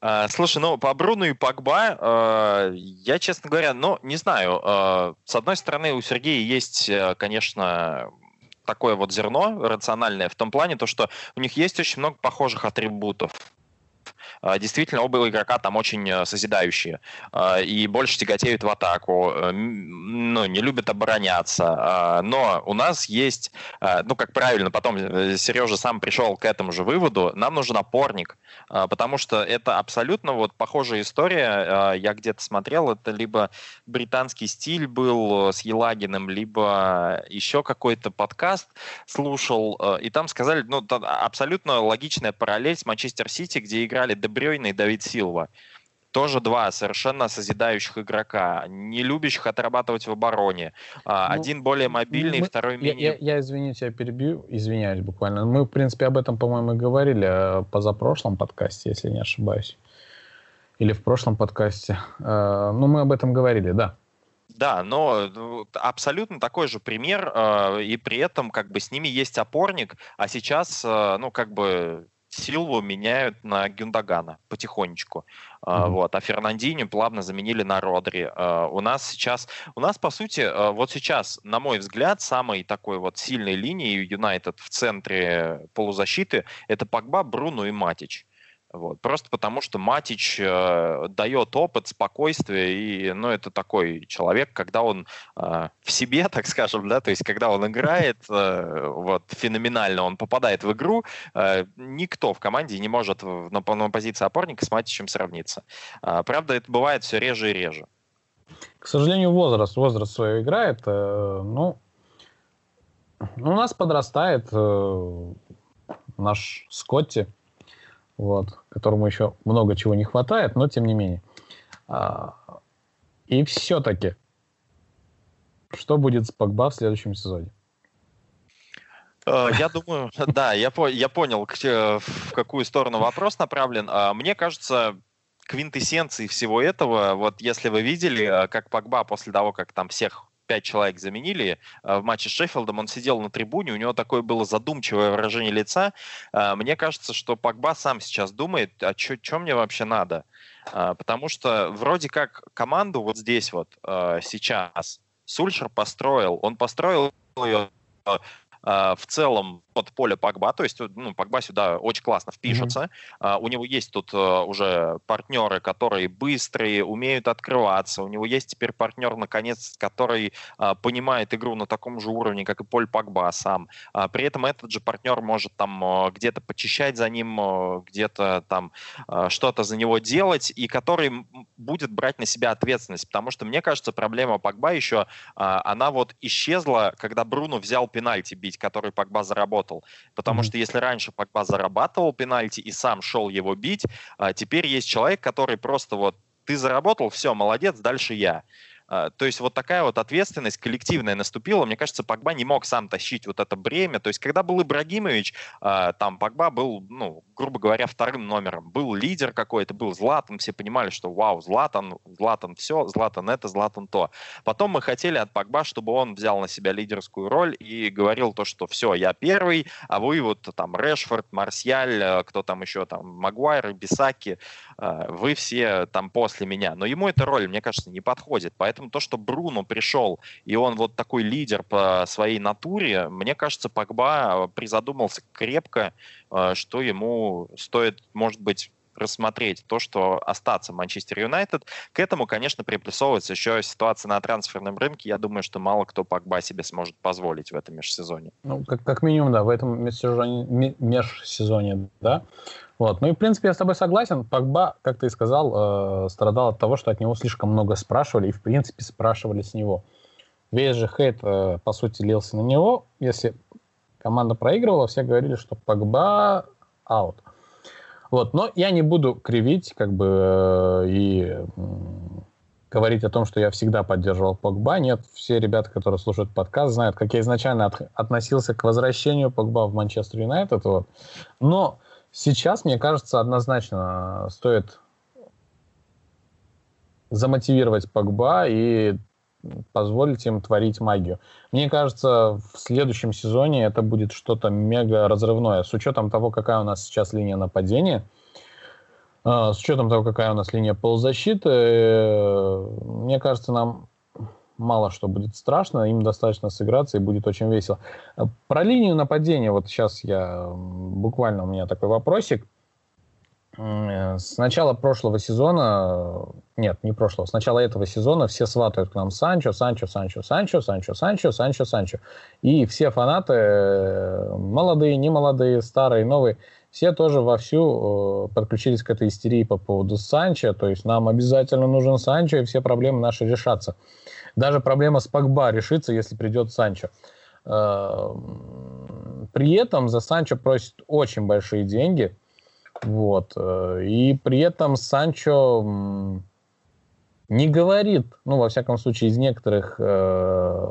Speaker 3: А, слушай, ну по Бруну и Погба, э, я, честно говоря, ну, не знаю. Э, с одной стороны, у Сергея есть, э, конечно, такое вот зерно рациональное в том плане, то, что у них есть очень много похожих атрибутов. А, действительно оба игрока там очень э, созидающие а, и больше тяготеют в атаку, э, ну, не любят обороняться. А, но у нас есть, ну, как правильно, потом э, Сережа сам пришел к этому же выводу, нам нужен опорник, потому что это абсолютно вот похожая история. Я где-то смотрел, это либо британский стиль был с Елагиным, либо еще какой-то подкаст слушал, и там сказали, ну, абсолютно логичная параллель с Манчестер Сити, где играли Дебрёйна и Давид Силва. Тоже два совершенно созидающих игрока, не любящих отрабатывать в обороне. А, ну, Один более мобильный, мы, второй
Speaker 1: менее... Я, я, я извините, я перебью, извиняюсь буквально. Мы, в принципе, об этом, по-моему, и говорили э, позапрошлом подкасте, если не ошибаюсь. Или в прошлом подкасте. Э, ну, мы об этом говорили, да.
Speaker 3: Да, но ну, абсолютно такой же пример, и при этом как бы с ними есть опорник, а сейчас, ну, как бы Силву меняют на Гюндагана потихонечку. Mm-hmm. Вот. А Фернандини плавно заменили на Родри. А, у нас сейчас, у нас, по сути, а, вот сейчас, на мой взгляд, самой такой вот сильной линией Юнайтед в центре полузащиты это Погба, Бруно и Матич. Вот. Просто потому, что Матич э, дает опыт, спокойствие, и ну, это такой человек, когда он э, в себе, <laughs> так скажем, да, то есть когда он играет <laughs> э, вот, феноменально, он попадает в игру, э, никто в команде не может на, на позиции опорника с Матичем сравниться. Э, правда, это бывает все реже и реже.
Speaker 1: К сожалению, возраст, возраст свое играет. Э, ну, у нас подрастает э, наш Скотти, вот, которому еще много чего не хватает, но тем не менее. А, и все-таки, что будет с Погба в следующем сезоне?
Speaker 3: Э, я думаю, <laughs> да, я, по, я понял, в какую сторону вопрос направлен. А, мне кажется, квинтэссенцией всего этого, вот если вы видели, э, как Погба после того, как там всех пять человек заменили э, в матче с Шеффилдом, он сидел на трибуне, у него такое было задумчивое выражение лица. Мне кажется, что Погба сам сейчас думает, а что мне вообще надо? Потому что вроде как команду вот здесь вот сейчас Сульшер построил, он построил ее в целом под поле Погба, то есть ну, Погба сюда очень классно впишется. Mm-hmm. Uh, у него есть тут uh, уже партнеры, которые быстрые, умеют открываться. У него есть теперь партнер, наконец, который uh, понимает игру на таком же уровне, как и Поль Погба сам. Uh, при этом этот же партнер может там uh, где-то почищать за ним, uh, где-то там что-то за него делать, и который будет брать на себя ответственность. Потому что, мне кажется, проблема Погба еще, она вот исчезла, когда Бруно взял пенальти бить, который Погба заработал заработал. Потому mm-hmm. что если раньше Погба зарабатывал пенальти и сам шел его бить, а теперь есть человек, который просто вот ты заработал, все, молодец, дальше я. А, то есть вот такая вот ответственность коллективная наступила. Мне кажется, Погба не мог сам тащить вот это бремя. То есть когда был Ибрагимович, а, там Погба был, ну, грубо говоря, вторым номером. Был лидер какой-то, был Златан, все понимали, что вау, Златан, Златан все, Златан это, Златан то. Потом мы хотели от Погба, чтобы он взял на себя лидерскую роль и говорил то, что все, я первый, а вы вот там Решфорд, Марсиаль, э, кто там еще там, Магуайр, Бисаки, э, вы все там после меня. Но ему эта роль, мне кажется, не подходит. Поэтому Поэтому то, что Бруно пришел, и он вот такой лидер по своей натуре, мне кажется, Погба э, призадумался крепко, э, что ему стоит, может быть, рассмотреть то, что остаться Манчестер Юнайтед. К этому, конечно, приплюсовывается еще ситуация на трансферном рынке. Я думаю, что мало кто Погба себе сможет позволить в этом межсезоне.
Speaker 1: Ну, как, как минимум, да, в этом межсезоне, межсезоне да. Вот. Ну и, в принципе, я с тобой согласен. Погба, как ты и сказал, э, страдал от того, что от него слишком много спрашивали, и, в принципе, спрашивали с него. Весь же хейт, э, по сути, лился на него. Если команда проигрывала, все говорили, что Погба аут. Вот. Но я не буду кривить, как бы, э, и говорить о том, что я всегда поддерживал Погба. Нет, все ребята, которые слушают подкаст, знают, как я изначально от, относился к возвращению Погба в Манчестер Юнайтед. Вот. Но Сейчас, мне кажется, однозначно стоит замотивировать Погба и позволить им творить магию. Мне кажется, в следующем сезоне это будет что-то мега разрывное. С учетом того, какая у нас сейчас линия нападения, а, с учетом того, какая у нас линия полузащиты, э, мне кажется, нам мало что будет страшно, им достаточно сыграться и будет очень весело. Про линию нападения, вот сейчас я, буквально у меня такой вопросик. С начала прошлого сезона, нет, не прошлого, с начала этого сезона все сватают к нам Санчо, Санчо, Санчо, Санчо, Санчо, Санчо, Санчо, Санчо. И все фанаты, э, молодые, не молодые, старые, новые, все тоже вовсю э, подключились к этой истерии по поводу Санчо, то есть нам обязательно нужен Санчо, и все проблемы наши решатся. Даже проблема с Погба решится, если придет Санчо. Э, при этом за Санчо просят очень большие деньги. Вот. Э, и при этом Санчо не говорит, ну, во всяком случае, из некоторых э,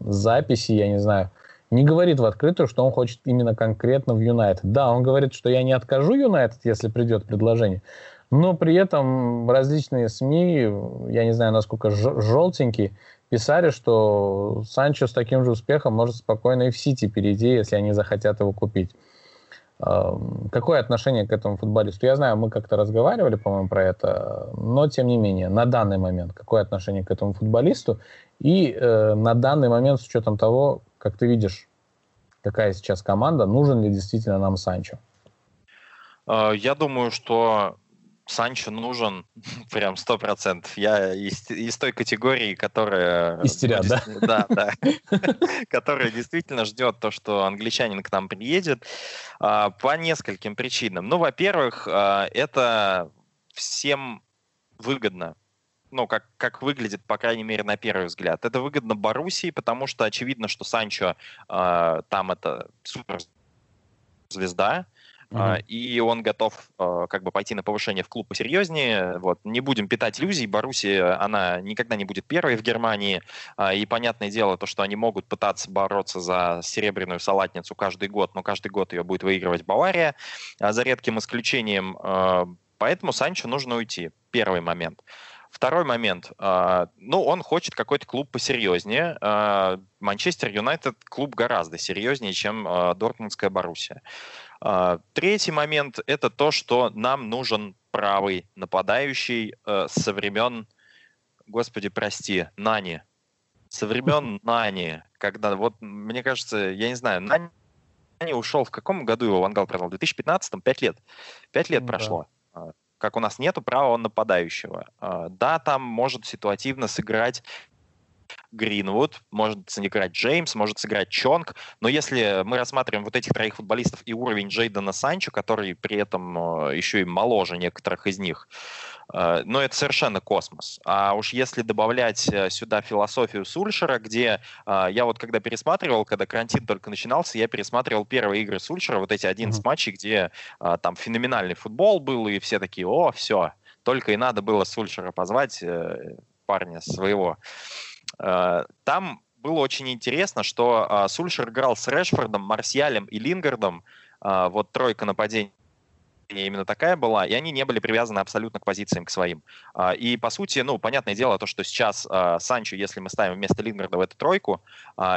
Speaker 1: записей, я не знаю, не говорит в открытую, что он хочет именно конкретно в Юнайтед. Да, он говорит, что я не откажу Юнайтед, если придет предложение, но при этом различные СМИ, я не знаю, насколько желтенькие, писали, что Санчо с таким же успехом может спокойно и в Сити перейти, если они захотят его купить. Какое отношение к этому футболисту? Я знаю, мы как-то разговаривали, по-моему, про это, но тем не менее, на данный момент, какое отношение к этому футболисту? И э, на данный момент, с учетом того, как ты видишь, какая сейчас команда, нужен ли действительно нам Санчо?
Speaker 3: Э, я думаю, что Санчо нужен <laughs> прям сто процентов. Я из, из той категории, которая...
Speaker 1: Истерят, да?
Speaker 3: Да, <laughs> да. Которая действительно ждет то, что англичанин к нам приедет а, по нескольким причинам. Ну, во-первых, а, это всем выгодно ну, как, как выглядит, по крайней мере, на первый взгляд. Это выгодно Боруссии, потому что очевидно, что Санчо э, там это супер суперзвезда, Uh-huh. И он готов э, как бы пойти на повышение в клуб посерьезнее. Вот. Не будем питать иллюзий. Боруссия, она никогда не будет первой в Германии. А, и понятное дело, то, что они могут пытаться бороться за серебряную салатницу каждый год, но каждый год ее будет выигрывать Бавария, а за редким исключением. Поэтому Санчо нужно уйти. Первый момент. Второй момент. Ну, он хочет какой-то клуб посерьезнее. Манчестер Юнайтед клуб гораздо серьезнее, чем Дортмундская Боруссия. А, третий момент – это то, что нам нужен правый нападающий э, со времен, господи, прости, Нани. Со времен <laughs> Нани, когда, вот, мне кажется, я не знаю, Нани ушел, в каком году его Вангал продал? В 2015-м? Пять лет. Пять лет ну, прошло. Да. Как у нас нету права нападающего. А, да, там может ситуативно сыграть Гринвуд, может сыграть Джеймс, может сыграть Чонг, но если мы рассматриваем вот этих троих футболистов и уровень Джейдена Санчо, который при этом э, еще и моложе некоторых из них, э, но это совершенно космос. А уж если добавлять э, сюда философию Сульшера, где я вот когда пересматривал, когда карантин только начинался, я пересматривал первые игры Сульшера, вот эти 11 mm-hmm. матчей, где там феноменальный футбол был, и все такие, о, все, только и надо было Сульшера позвать парня своего. Э, там было очень интересно, что а, Сульшер играл с Решфордом, Марсиалем и Лингардом. А, вот тройка нападений именно такая была, и они не были привязаны абсолютно к позициям к своим. А, и, по сути, ну, понятное дело, то, что сейчас Санчо, если мы ставим вместо Лингарда в эту тройку,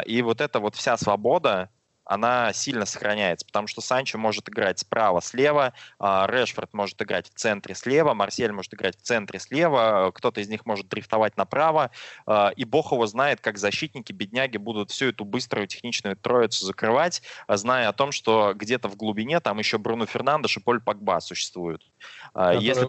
Speaker 3: и вот эта вот вся свобода, она сильно сохраняется, потому что Санчо может играть справа, слева, а, Решфорд может играть в центре слева, Марсель может играть в центре слева, кто-то из них может дрифтовать направо, а, и бог его знает, как защитники, бедняги будут всю эту быструю техничную троицу закрывать, зная о том, что где-то в глубине там еще Бруно Фернандеш и Поль Пакба существуют.
Speaker 1: А, Который... Если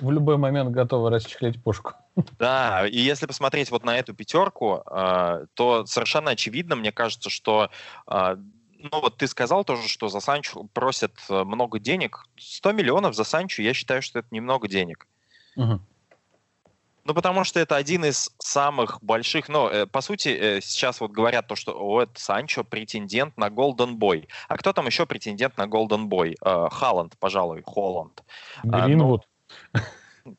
Speaker 1: в любой момент готовы расчехлить пушку.
Speaker 3: Да, и если посмотреть вот на эту пятерку, э, то совершенно очевидно, мне кажется, что э, ну вот ты сказал тоже, что за Санчо просят э, много денег. 100 миллионов за Санчо, я считаю, что это немного денег. Угу. Ну, потому что это один из самых больших, ну, э, по сути, э, сейчас вот говорят то, что о, это Санчо претендент на Голден Бой. А кто там еще претендент на Голден Бой? Э, Халланд, пожалуй, Холланд.
Speaker 1: Гринвуд.
Speaker 3: А, ну, <laughs>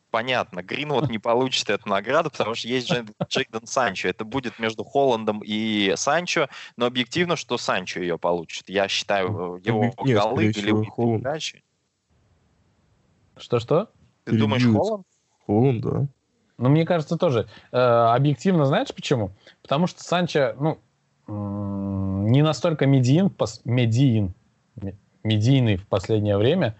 Speaker 3: понятно, Гринвуд не получит эту награду, потому что есть Джейден Санчо. Это будет между Холландом и Санчо, но объективно, что Санчо ее получит. Я считаю, э, его Нет, голы или передачи.
Speaker 1: Что-что?
Speaker 3: Ты Перебьют. думаешь, Холланд?
Speaker 2: Холланд, да.
Speaker 1: Ну, мне кажется, тоже. Э, объективно, знаешь почему? Потому что Санчо, ну, не настолько медиин, медиин, медийный в последнее время,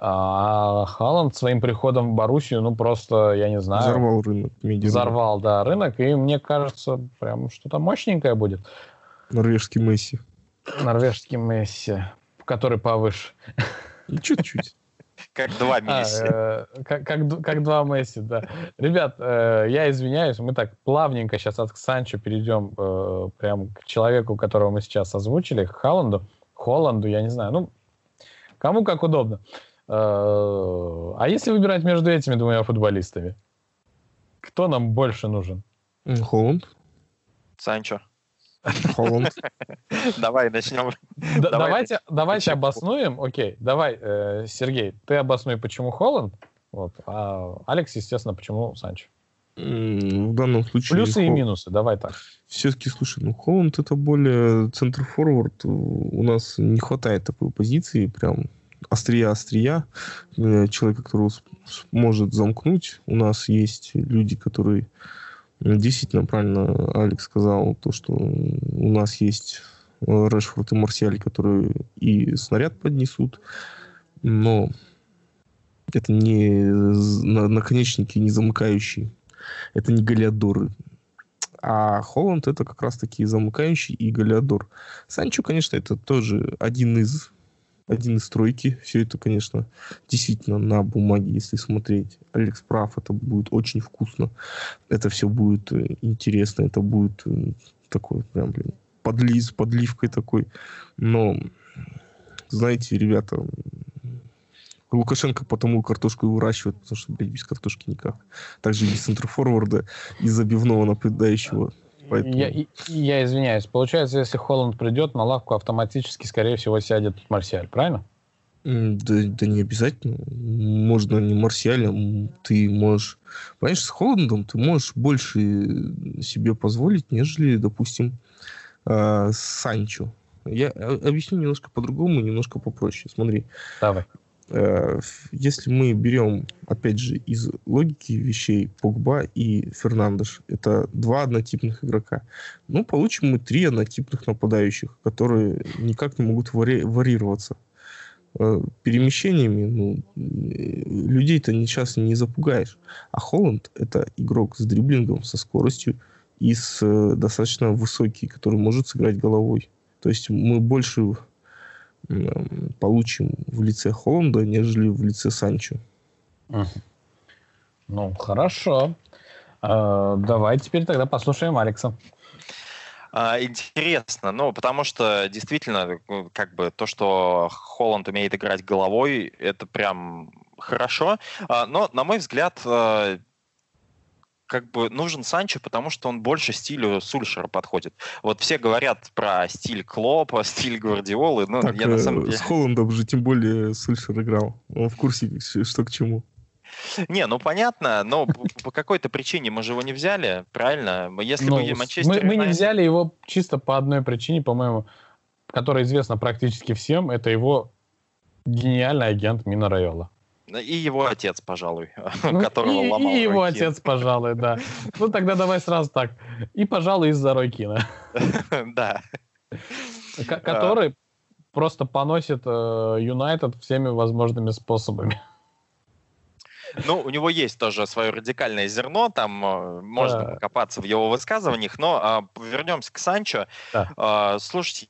Speaker 1: а Халанд своим приходом в Боруссию, ну просто, я не знаю...
Speaker 2: Взорвал рынок.
Speaker 1: Медиа. Взорвал, да, рынок. И мне кажется, прям что-то мощненькое будет.
Speaker 2: Норвежский Месси.
Speaker 1: Норвежский Месси, который повыше.
Speaker 2: Чуть-чуть.
Speaker 3: Как два а, Месси.
Speaker 1: А, э, как, как, как два Месси, да. Ребят, э, я извиняюсь, мы так плавненько сейчас от Санчо перейдем э, прям к человеку, которого мы сейчас озвучили, к Халланду. Холланду, я не знаю, ну, кому как удобно. Э, а если выбирать между этими двумя футболистами, кто нам больше нужен?
Speaker 2: Холланд.
Speaker 3: Санчо. <laughs> Холланд. <laughs> Давай начнем. <laughs>
Speaker 1: Давайте, давайте обоснуем. Окей, давай, э, Сергей, ты обоснуй, почему Холланд, вот, а Алекс, естественно, почему Санчо.
Speaker 2: В данном случае...
Speaker 1: Плюсы и минусы, давай так.
Speaker 2: Все-таки, слушай, ну Холланд это более центр-форвард. У нас не хватает такой позиции, прям острия-острия, э, человека, который может замкнуть. У нас есть люди, которые действительно правильно Алекс сказал, то, что у нас есть э, Решфорд и Марсиаль, которые и снаряд поднесут, но это не наконечники, не замыкающие. Это не Галиадоры. А Холланд это как раз-таки замыкающий и Галиадор. Санчо, конечно, это тоже один из один из стройки. Все это, конечно, действительно на бумаге, если смотреть. Алекс прав, это будет очень вкусно. Это все будет э, интересно, это будет э, такой прям, блин, подлиз, подливкой такой. Но, знаете, ребята, Лукашенко потому картошку и выращивает, потому что, блядь, без картошки никак. Также без центрофорварда и забивного нападающего
Speaker 1: Поэтому... Я, я извиняюсь. Получается, если Холланд придет, на лавку автоматически, скорее всего, сядет Марсиаль, правильно?
Speaker 2: Да, да не обязательно. Можно не Марсиалем. Ты можешь... Понимаешь, с Холландом ты можешь больше себе позволить, нежели, допустим, э, с Санчо. Я объясню немножко по-другому, немножко попроще. Смотри.
Speaker 1: Давай.
Speaker 2: Э, если мы берем, опять же, из логики вещей Погба и Фернандеш, это два однотипных игрока, ну, получим мы три однотипных нападающих, которые никак не могут вари- варьироваться. Э, перемещениями ну, людей-то сейчас не запугаешь. А Холланд — это игрок с дриблингом, со скоростью и с э, достаточно высокий, который может сыграть головой. То есть мы больше получим в лице Холланда, нежели в лице Санчо.
Speaker 1: Ну, хорошо. А, давай теперь тогда послушаем Алекса.
Speaker 3: А, интересно, ну, потому что действительно, э, как бы то, что Холланд умеет играть головой, это прям хорошо. А, но, на мой взгляд, как бы нужен Санчо, потому что он больше стилю Сульшера подходит. Вот все говорят про стиль Клопа, <laughs> стиль Гвардиолы. Ну,
Speaker 2: так, я на самом э, деле... С Холландом же тем более Сульшер играл. Он в курсе, что к чему.
Speaker 3: Не, ну понятно, но <laughs> по какой-то причине мы же его не взяли, правильно? Если ну, бы
Speaker 1: Манчестер... Мы, мы не взяли его чисто по одной причине, по-моему, которая известна практически всем, это его гениальный агент Мина Райола.
Speaker 3: И его отец, пожалуй, <laughs> ну, которого
Speaker 1: и,
Speaker 3: ломал
Speaker 1: И его Рой отец, пожалуй, да. Ну, тогда давай сразу так. И, пожалуй, из-за Ройкина. <laughs>
Speaker 3: Да.
Speaker 1: Который просто поносит э, Юнайтед всеми возможными способами.
Speaker 3: Ну, у него есть тоже свое радикальное зерно, там э, можно да. покопаться в его высказываниях, но а, вернемся к Санчо. Да. А, слушайте,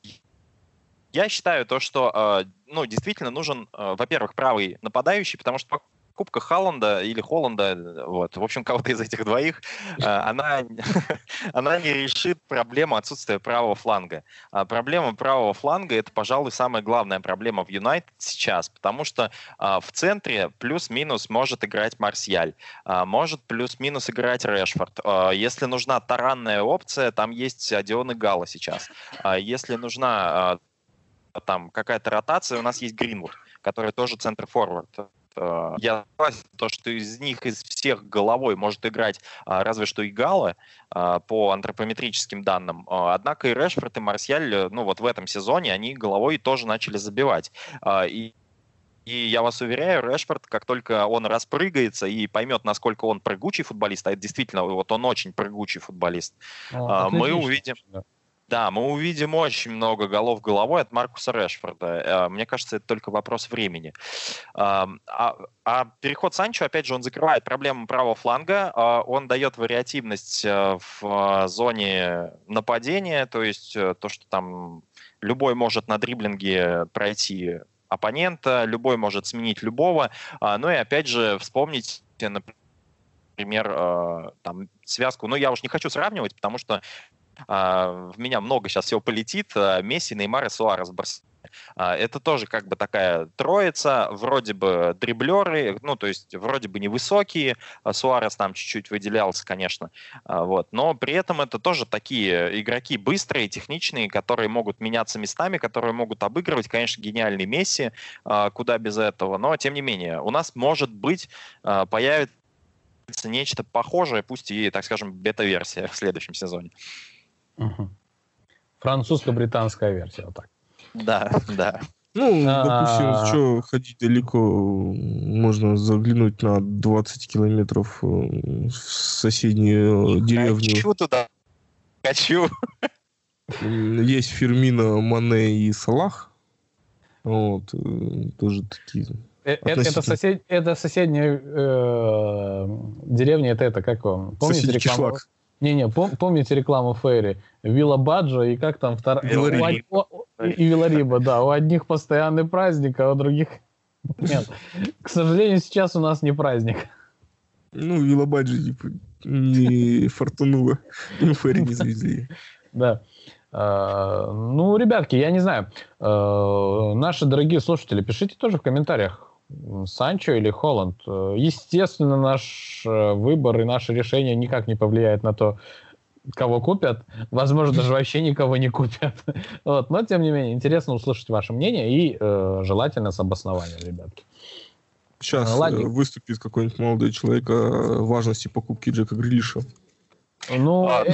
Speaker 3: я считаю то, что а, ну, действительно нужен, а, во-первых, правый нападающий, потому что покупка Халланда или Холланда, вот, в общем, кого-то из этих двоих, а, она, <laughs> она не решит проблему отсутствия правого фланга. А проблема правого фланга это, пожалуй, самая главная проблема в Юнайтед сейчас, потому что а, в центре плюс-минус может играть Марсиаль, а, может плюс-минус играть Решфорд. А, если нужна таранная опция, там есть Дион и Гала сейчас. А, если нужна там какая-то ротация, у нас есть Гринвуд, который тоже центр-форвард. Э, я согласен, то, что из них, из всех головой может играть а, разве что и Гала а, по антропометрическим данным. А, однако и Решфорд, и Марсиаль, ну вот в этом сезоне, они головой тоже начали забивать. И и я вас уверяю, Решфорд, как только он распрыгается и поймет, насколько он прыгучий футболист, а это действительно вот он очень прыгучий футболист, ну, мы увидим. Да. Да, мы увидим очень много голов головой от Маркуса Решфорда. Э, мне кажется, это только вопрос времени. А, а переход Санчо, опять же, он закрывает проблему правого фланга, а он дает вариативность э, в зоне нападения, то есть э, то, что там любой может на дриблинге пройти оппонента, любой может сменить любого. А, ну и опять же, вспомнить, например, там, связку, ну, я уж не хочу сравнивать, потому что в меня много сейчас всего полетит. А, Месси, Неймар и Суарес в Барселоне. А, это тоже как бы такая троица, вроде бы дриблеры, ну, то есть вроде бы невысокие, Суарес там чуть-чуть выделялся, конечно, вот, но при этом это тоже такие игроки быстрые, техничные, которые могут меняться местами, которые могут обыгрывать, конечно, гениальный Месси, куда без этого, но тем не менее, у нас может быть появится нечто похожее, пусть и, так скажем, бета-версия в следующем сезоне.
Speaker 1: Угу. Французско-британская версия, вот так.
Speaker 3: Да, да.
Speaker 2: Ну, допустим, а... что ходить далеко, можно заглянуть на 20 километров э, в соседнюю деревню.
Speaker 3: Хочу туда. Хочу.
Speaker 2: Есть Фермина, Мане и Салах. Вот, э, тоже такие.
Speaker 1: Э, это, это, сосед, это соседняя э, деревня, это, это как вам? Помните Соседний рекламу? Кишлак. Не-не, пом- помните рекламу Фейри? Вилла Баджо и как там вторая... И Вилариба, да. У одних постоянный праздник, а у других... Нет. К сожалению, сейчас у нас не праздник.
Speaker 2: Ну, Вилла Баджо не фортунуло. Ну, Фейри не завезли.
Speaker 1: Да. А, ну, ребятки, я не знаю. А, наши дорогие слушатели, пишите тоже в комментариях, Санчо или Холланд. Естественно, наш э, выбор и наше решение никак не повлияет на то, кого купят. Возможно, даже вообще никого не купят. <laughs> Вот. Но, тем не менее, интересно услышать ваше мнение и э, желательно с обоснованием, ребятки.
Speaker 2: Сейчас Ладно. выступит какой-нибудь молодой человек о важности покупки Джека Грилиша.
Speaker 1: Ну, э,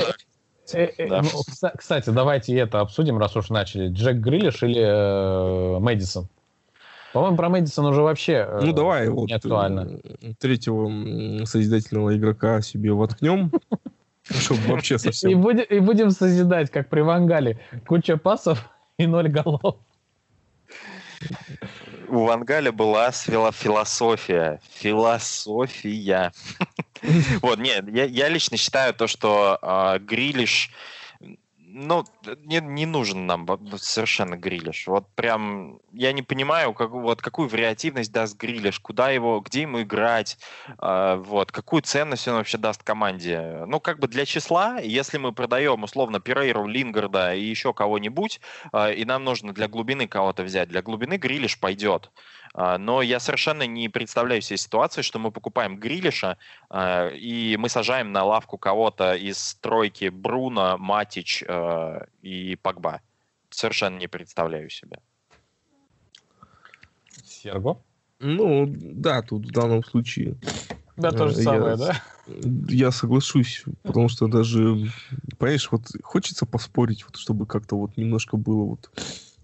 Speaker 1: э, э, да. ну, кстати, давайте это обсудим, раз уж начали. Джек Грилиш или э, Мэдисон? По-моему, про Мэдисон уже вообще
Speaker 2: ну, давай, не вот, актуально. Третьего созидательного игрока себе воткнем. <laughs> Чтобы вообще совсем...
Speaker 1: И будем, и будем созидать, как при Вангале. Куча пасов <laughs> и ноль голов
Speaker 3: у Вангаля была философия. Философия. <laughs> Вот, нет, я лично считаю то, что а, Грилиш ну, не, не нужен нам совершенно грилиш. Вот прям я не понимаю, как, вот какую вариативность даст грилиш, куда его, где ему играть, э, вот, какую ценность он вообще даст команде. Ну, как бы для числа, если мы продаем условно Перейру, Лингарда и еще кого-нибудь, э, и нам нужно для глубины кого-то взять, для глубины грилиш пойдет. А, но я совершенно не представляю себе ситуации, что мы покупаем Грилиша, а, и мы сажаем на лавку кого-то из тройки Бруно, Матич а, и Погба. Совершенно не представляю себе.
Speaker 1: Серго?
Speaker 2: Ну, да, тут в данном случае...
Speaker 1: Да, то же самое, я, да?
Speaker 2: Я соглашусь, потому что даже, понимаешь, вот хочется поспорить, вот, чтобы как-то вот немножко было вот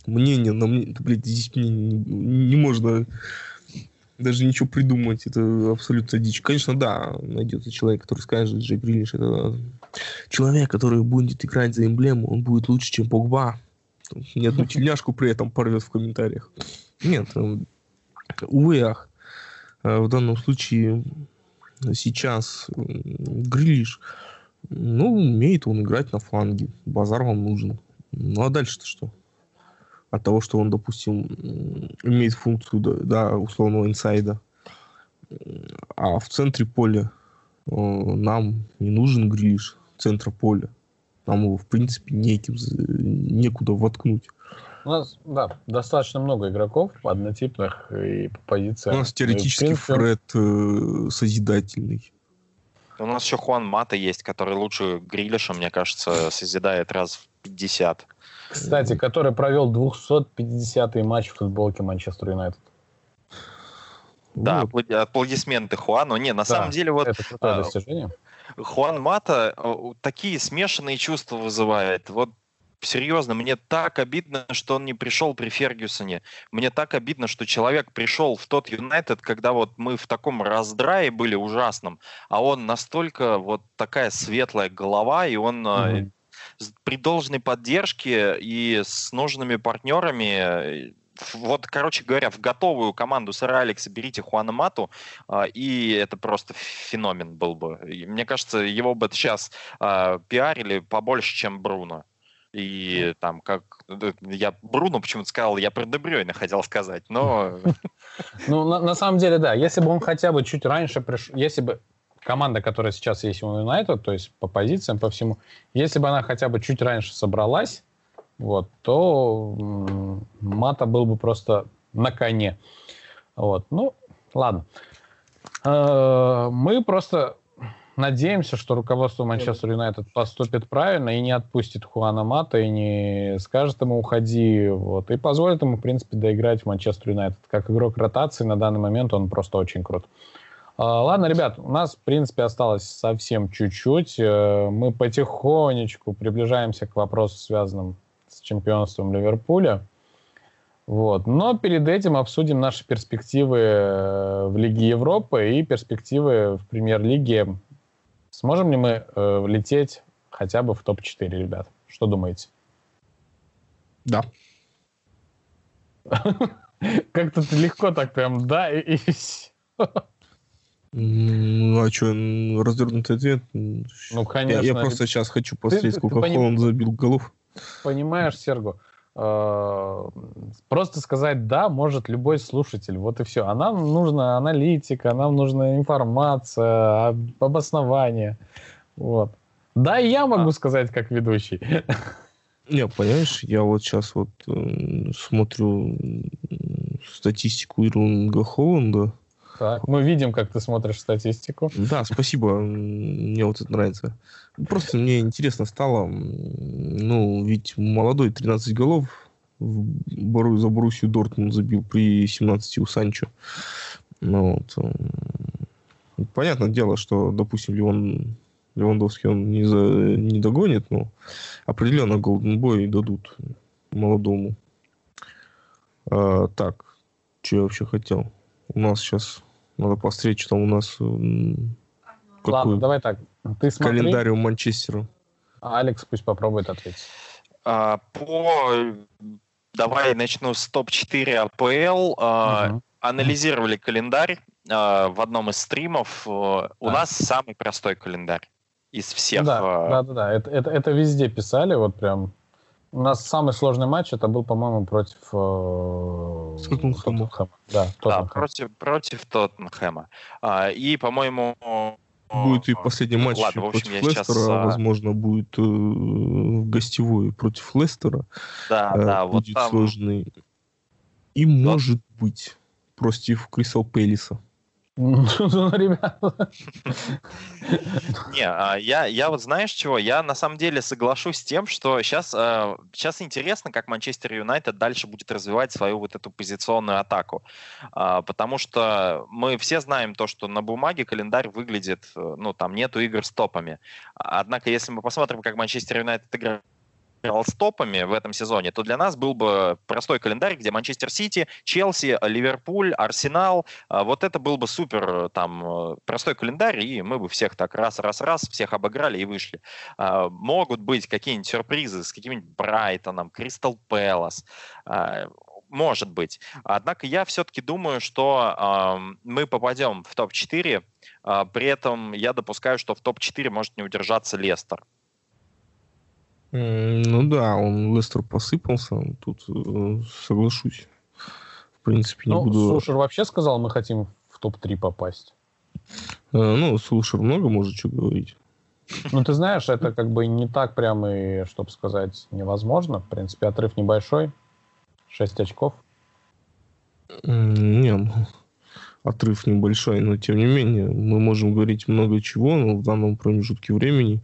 Speaker 2: мнение на мне, блядь, здесь мне не, не можно даже ничего придумать, это абсолютно дичь. Конечно, да, найдется человек, который скажет, Джей Грилиш, это человек, который будет играть за эмблему, он будет лучше, чем Погба. Ни одну <laughs> тельняшку при этом порвет в комментариях. Нет, эм, увы, ах. Э, в данном случае сейчас Грилиш, ну, умеет он играть на фланге. Базар вам нужен. Ну, а дальше-то что? От того, что он, допустим, имеет функцию, да, условного инсайда. А в центре поля э, нам не нужен гриш центра поля. Нам его, в принципе, неким, некуда воткнуть.
Speaker 1: У нас, да, достаточно много игроков однотипных и по позициям.
Speaker 2: У нас теоретически принципе... Фред э, созидательный.
Speaker 3: У нас еще Хуан Мата есть, который лучше Грилиша, мне кажется, созидает раз в 50.
Speaker 1: Кстати, который провел 250-й матч в футболке Манчестер Юнайтед.
Speaker 3: Да, вот. аплодисменты Хуану. Не, на да, самом деле вот... Это крутое а, достижение. Хуан Мата такие смешанные чувства вызывает. Вот серьезно, мне так обидно, что он не пришел при Фергюсоне. Мне так обидно, что человек пришел в тот Юнайтед, когда вот мы в таком раздрае были ужасном, а он настолько вот такая светлая голова, и он mm-hmm при должной поддержке и с нужными партнерами вот, короче говоря, в готовую команду сэра Алекса берите Хуана Мату, э, и это просто феномен был бы. Мне кажется, его бы сейчас э, пиарили побольше, чем Бруно. И там, как э, я Бруно почему-то сказал, я про Дебрёйна хотел сказать, но...
Speaker 1: Ну, на, на самом деле, да. Если бы он хотя бы чуть раньше пришел, если бы команда, которая сейчас есть у Юнайтед, то есть по позициям, по всему, если бы она хотя бы чуть раньше собралась, вот, то Мата был бы просто на коне. Вот, ну, ладно. Э, мы просто надеемся, что руководство Манчестер Юнайтед поступит правильно и не отпустит Хуана Мата, и не скажет ему уходи, вот, и позволит ему, в принципе, доиграть в Манчестер Юнайтед. Как игрок ротации на данный момент он просто очень крут. А, ладно, ребят, у нас, в принципе, осталось совсем чуть-чуть. Э, мы потихонечку приближаемся к вопросу, связанным с чемпионством Ливерпуля. Вот. Но перед этим обсудим наши перспективы э, в Лиге Европы и перспективы в Премьер-лиге. Сможем ли мы э, влететь хотя бы в топ-4, ребят? Что думаете?
Speaker 2: Да. <laughs>
Speaker 1: Как-то легко так прям, да, и, и все.
Speaker 2: Ну, а что, развернутый ответ? Ну, конечно. Я, я просто сейчас хочу посмотреть, сколько ты, Холланд забил голов.
Speaker 1: Понимаешь, Серго, э, просто сказать «да» может любой слушатель, вот и все. А нам нужна аналитика, нам нужна информация, обоснование. Вот. Да, и я могу а. сказать как ведущий.
Speaker 2: Не, понимаешь, я вот сейчас вот э, смотрю статистику Ирлинга Холланда,
Speaker 1: Так, мы видим, как ты смотришь статистику.
Speaker 2: Да, спасибо. Мне вот это нравится. Просто мне интересно стало, ну, ведь молодой 13 голов за Боруссию Дортмунд забил при 17 у Санчо. Ну, вот. Понятное дело, что, допустим, Леван, Левандовский он не, за, не догонит, но определенно Голден Бой дадут молодому. А, так, что я вообще хотел? У нас сейчас надо посмотреть, что там у нас...
Speaker 1: Ладно, давай так.
Speaker 2: Ты смотри. Календарь у Манчестера.
Speaker 1: А Алекс пусть попробует ответить.
Speaker 3: А, по... Давай начну с топ-4 АПЛ. А, угу. Анализировали календарь а, в одном из стримов. А, да. У нас самый простой календарь из всех.
Speaker 1: Да, а... да, да, да. Это, это, это везде писали, вот прям у нас самый сложный матч это был, по-моему, против
Speaker 2: э, Тоттенхэма.
Speaker 3: Да, да, против, против Тоттенхэма. А, и, по-моему...
Speaker 2: Будет и последний матч Ладно, против общем, Лестера, сейчас... Возможно, будет э, в гостевой против Лестера.
Speaker 3: Да, э, да,
Speaker 2: будет вот там... сложный. И, вот. может быть, против Крисал Пелиса. Ну,
Speaker 3: ребята. <laughs> Не, а, я, я вот знаешь чего? Я на самом деле соглашусь с тем, что сейчас, сейчас а, интересно, как Манчестер Юнайтед дальше будет развивать свою вот эту позиционную атаку. А, потому что мы все знаем то, что на бумаге календарь выглядит, э, ну, там нету игр с топами. Однако, если мы посмотрим, как Манчестер Юнайтед играет стопами в этом сезоне, то для нас был бы простой календарь, где Манчестер Сити, Челси, Ливерпуль, Арсенал, а, вот это был бы супер там э, простой календарь, и мы бы всех так раз-раз-раз, всех обыграли и вышли. А, могут быть какие-нибудь сюрпризы с каким-нибудь Брайтоном, Кристал Пэлас, а, может быть. Однако я все-таки думаю, что э, мы попадем в топ-4. Э, при этом я допускаю, что в топ-4 может не удержаться Лестер.
Speaker 2: Ну да, он Лестер посыпался, тут э, соглашусь. В принципе, не ну, буду...
Speaker 1: Слушай, вообще сказал, мы хотим в топ-3 попасть.
Speaker 2: Э, ну, слушай, много может что говорить.
Speaker 1: Ну, ты знаешь, это как бы не так прям и, чтобы сказать, невозможно. В принципе, отрыв небольшой. 6 очков.
Speaker 2: Не, ну, отрыв небольшой, но тем не менее мы можем говорить много чего, но в данном промежутке времени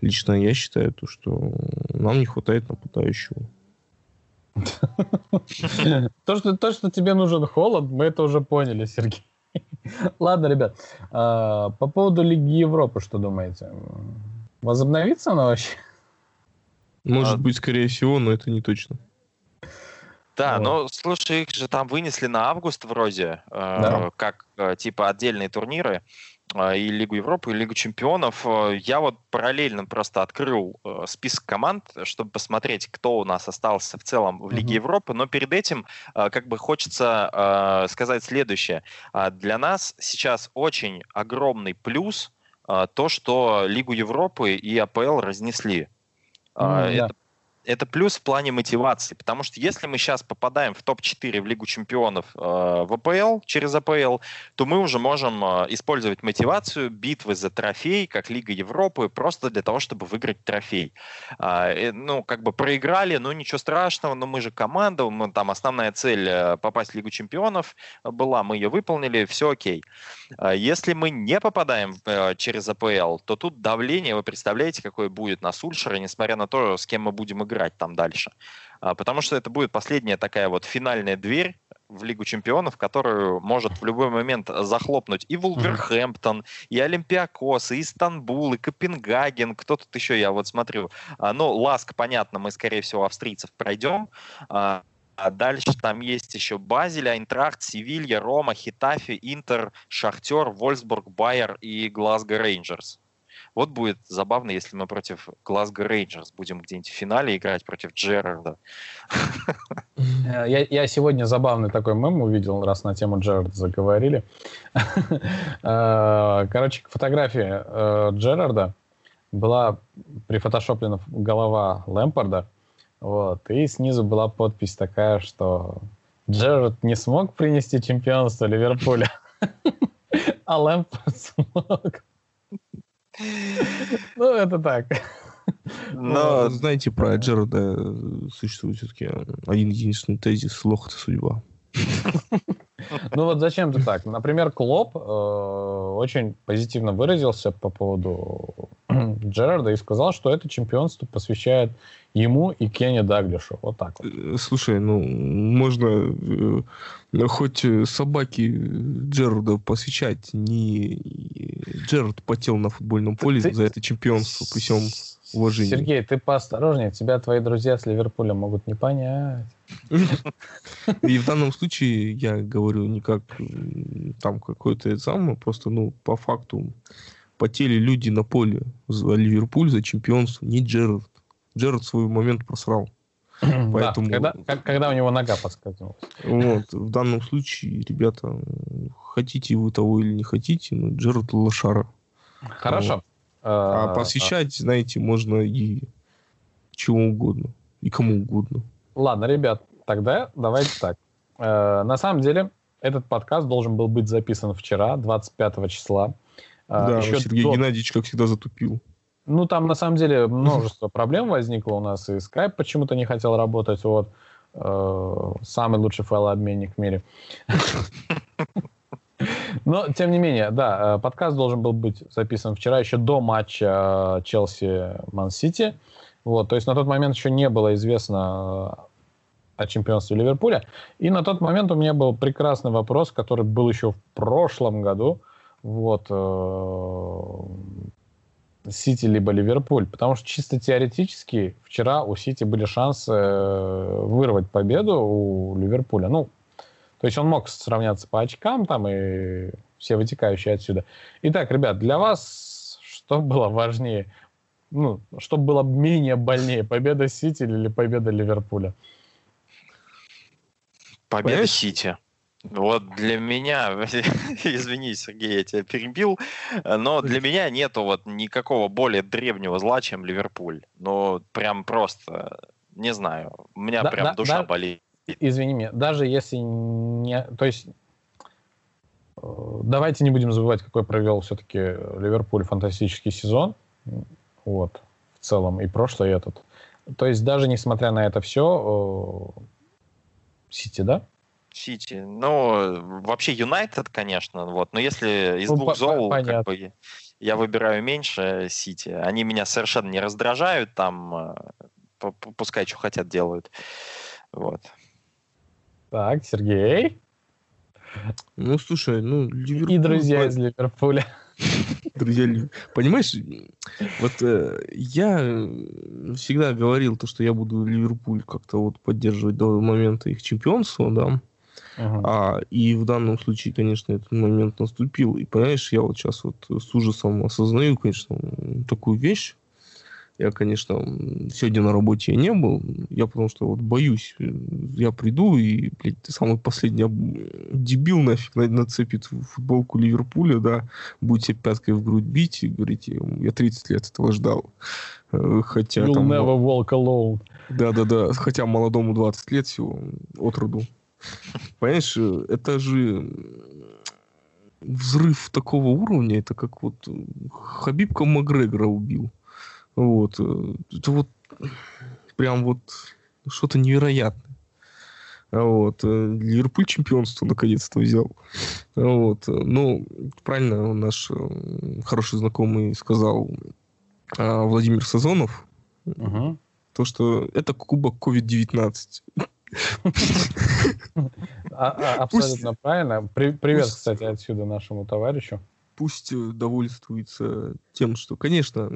Speaker 2: лично я считаю, то, что нам не хватает нападающего. <laughs>
Speaker 1: То что, то, что тебе нужен холод, мы это уже поняли, Сергей. <laughs> Ладно, ребят, а, по поводу Лиги Европы, что думаете? Возобновится она вообще?
Speaker 2: Может а... быть, скорее всего, но это не точно.
Speaker 3: Да, вот. но слушай, их же там вынесли на август вроде, э, да. как э, типа отдельные турниры э, и Лигу Европы, и Лигу Чемпионов. Э, я вот параллельно просто открыл э, список команд, чтобы посмотреть, кто у нас остался в целом в Лиге угу. Европы. Но перед этим э, как бы хочется э, сказать следующее. Э, для нас сейчас очень огромный плюс э, то, что Лигу Европы и АПЛ разнесли. Mm, это это плюс в плане мотивации, потому что если мы сейчас попадаем в топ-4 в Лигу чемпионов э, в АПЛ, через АПЛ, то мы уже можем э, использовать мотивацию битвы за трофей, как Лига Европы, просто для того, чтобы выиграть трофей. Э, ну, как бы проиграли, ну ничего страшного, но мы же команда, мы, там основная цель э, попасть в Лигу чемпионов была, мы ее выполнили, все окей. Э, если мы не попадаем э, через АПЛ, то тут давление, вы представляете, какое будет на Сульшера, несмотря на то, с кем мы будем играть играть там дальше. А, потому что это будет последняя такая вот финальная дверь в Лигу чемпионов, которую может в любой момент захлопнуть и Вулверхэмптон, и Олимпиакос, и Истанбул, и Копенгаген, кто тут еще, я вот смотрю. А, ну, ЛАСК, понятно, мы, скорее всего, австрийцев пройдем. А, а дальше там есть еще Базель, Айнтрахт, Севилья, Рома, Хетафе, Интер, Шахтер, Вольфсбург, Байер и Глазго Рейнджерс. Вот будет забавно, если мы против Глазго Рейнджерс будем где-нибудь в финале играть против Джерарда.
Speaker 1: Э, я, я сегодня забавный такой мем увидел, раз на тему Джерарда заговорили. <laughs> Э, короче, фотография э, Джерарда была прифотошоплена голова Лэмпорда, вот, и снизу была подпись такая, что Джерард не смог принести чемпионство Ливерпуля, <laughs> а Лэмпорд смог. Ну, это так.
Speaker 2: Но, знаете, про Джерарда существует все-таки один единственный тезис «Лох — это судьба».
Speaker 1: Ну вот зачем ты так? Например, Клоп э, очень позитивно выразился по поводу <clears throat> Джерарда и сказал, что это чемпионство посвящает ему и Кенни Даглишу. Вот так вот.
Speaker 2: Э, слушай, ну, можно э, хоть собаки Джерарда посвящать. Не Джерард потел на футбольном поле ты, за это чемпионство, при всем уважении.
Speaker 1: Сергей, ты поосторожнее. Тебя твои друзья с Ливерпуля могут не понять.
Speaker 2: И в данном случае я говорю не как там какой-то самый, просто, ну, по факту потели люди на поле за Ливерпуль, за чемпионство, не Джерард. Джерард свой момент просрал. <clears throat>
Speaker 1: Поэтому... Да, когда, когда у него нога подскользнулась.
Speaker 2: Вот, в данном случае, ребята, хотите вы того или не хотите, но Джерард лошара.
Speaker 1: Хорошо. Вот.
Speaker 2: А, а посвящать, знаете, можно и чего угодно, и кому угодно.
Speaker 1: Ладно, ребят, тогда давайте так. Э, на самом деле, этот подкаст должен был быть записан вчера, 25 числа.
Speaker 2: Э, да, Еще Сергей до... Геннадьевич, как всегда, затупил.
Speaker 1: Ну, там, на самом деле, <laughs> множество проблем возникло у нас, и Skype почему-то не хотел работать, вот. Э, самый лучший файлообменник в мире. <laughs> Но, тем не менее, да, подкаст должен был быть записан вчера, еще до матча Челси-Ман-Сити. Вот, то есть на тот момент еще не было известно о чемпионстве Ливерпуля. И на тот момент у меня был прекрасный вопрос, который был еще в прошлом году. Вот. Э, Сити либо Ливерпуль. Потому что чисто теоретически вчера у Сити были шансы э, вырвать победу у Ливерпуля. Ну, то есть он мог сравняться по очкам там и все вытекающие отсюда. Итак, ребят, для вас что было важнее? Ну, что было менее больнее, победа Сити или победа Ливерпуля?
Speaker 3: Победа Понимаешь? Сити. Вот для меня, <laughs> извини, Сергей, я тебя перебил, но для меня нету вот никакого более древнего зла, чем Ливерпуль. Ну, прям просто, не знаю, у меня да, прям да, душа да, болит.
Speaker 1: Извини меня, даже если не... То есть, э, давайте не будем забывать, какой провел все-таки Ливерпуль фантастический сезон. Вот, в целом, и прошлый, и этот. То есть, даже несмотря на это все, э, Сити, да?
Speaker 3: Сити. Ну, вообще Юнайтед, конечно, вот. Но если из ну, двух зол, как бы, я выбираю меньше Сити. Они меня совершенно не раздражают, там э, пускай что хотят делают. Вот.
Speaker 1: Так, Сергей.
Speaker 2: Ну, слушай, ну,
Speaker 1: Ливерпуль... И друзья из Ливерпуля. <laughs>
Speaker 2: Друзья, понимаешь, вот э, я всегда говорил то, что я буду Ливерпуль как-то вот поддерживать до момента их чемпионства, да. Uh-huh. А, и в данном случае, конечно, этот момент наступил. И понимаешь, я вот сейчас вот с ужасом осознаю, конечно, такую вещь, я, конечно, сегодня на работе я не был. Я потому что вот боюсь. Я приду и, блядь, ты самый последний дебил нафиг нацепит футболку Ливерпуля, да, будет себе пяткой в грудь бить и говорить, я 30 лет этого ждал. Э, хотя
Speaker 1: You'll там... never walk alone.
Speaker 2: Да-да-да. Хотя молодому 20 лет всего от роду. Понимаешь, это же взрыв такого уровня, это как вот Хабибка Макгрегора убил. Вот. Э, это вот прям вот что-то невероятное. Вот. Э, Ливерпуль чемпионство наконец-то взял. Вот. Ну, правильно наш э, хороший знакомый сказал а, Владимир Сазонов. Угу. То, что это кубок COVID-19. <laughs>
Speaker 1: А, а, абсолютно правильно. Привет, кстати, отсюда нашему товарищу
Speaker 2: пусть э, довольствуется тем, что, конечно,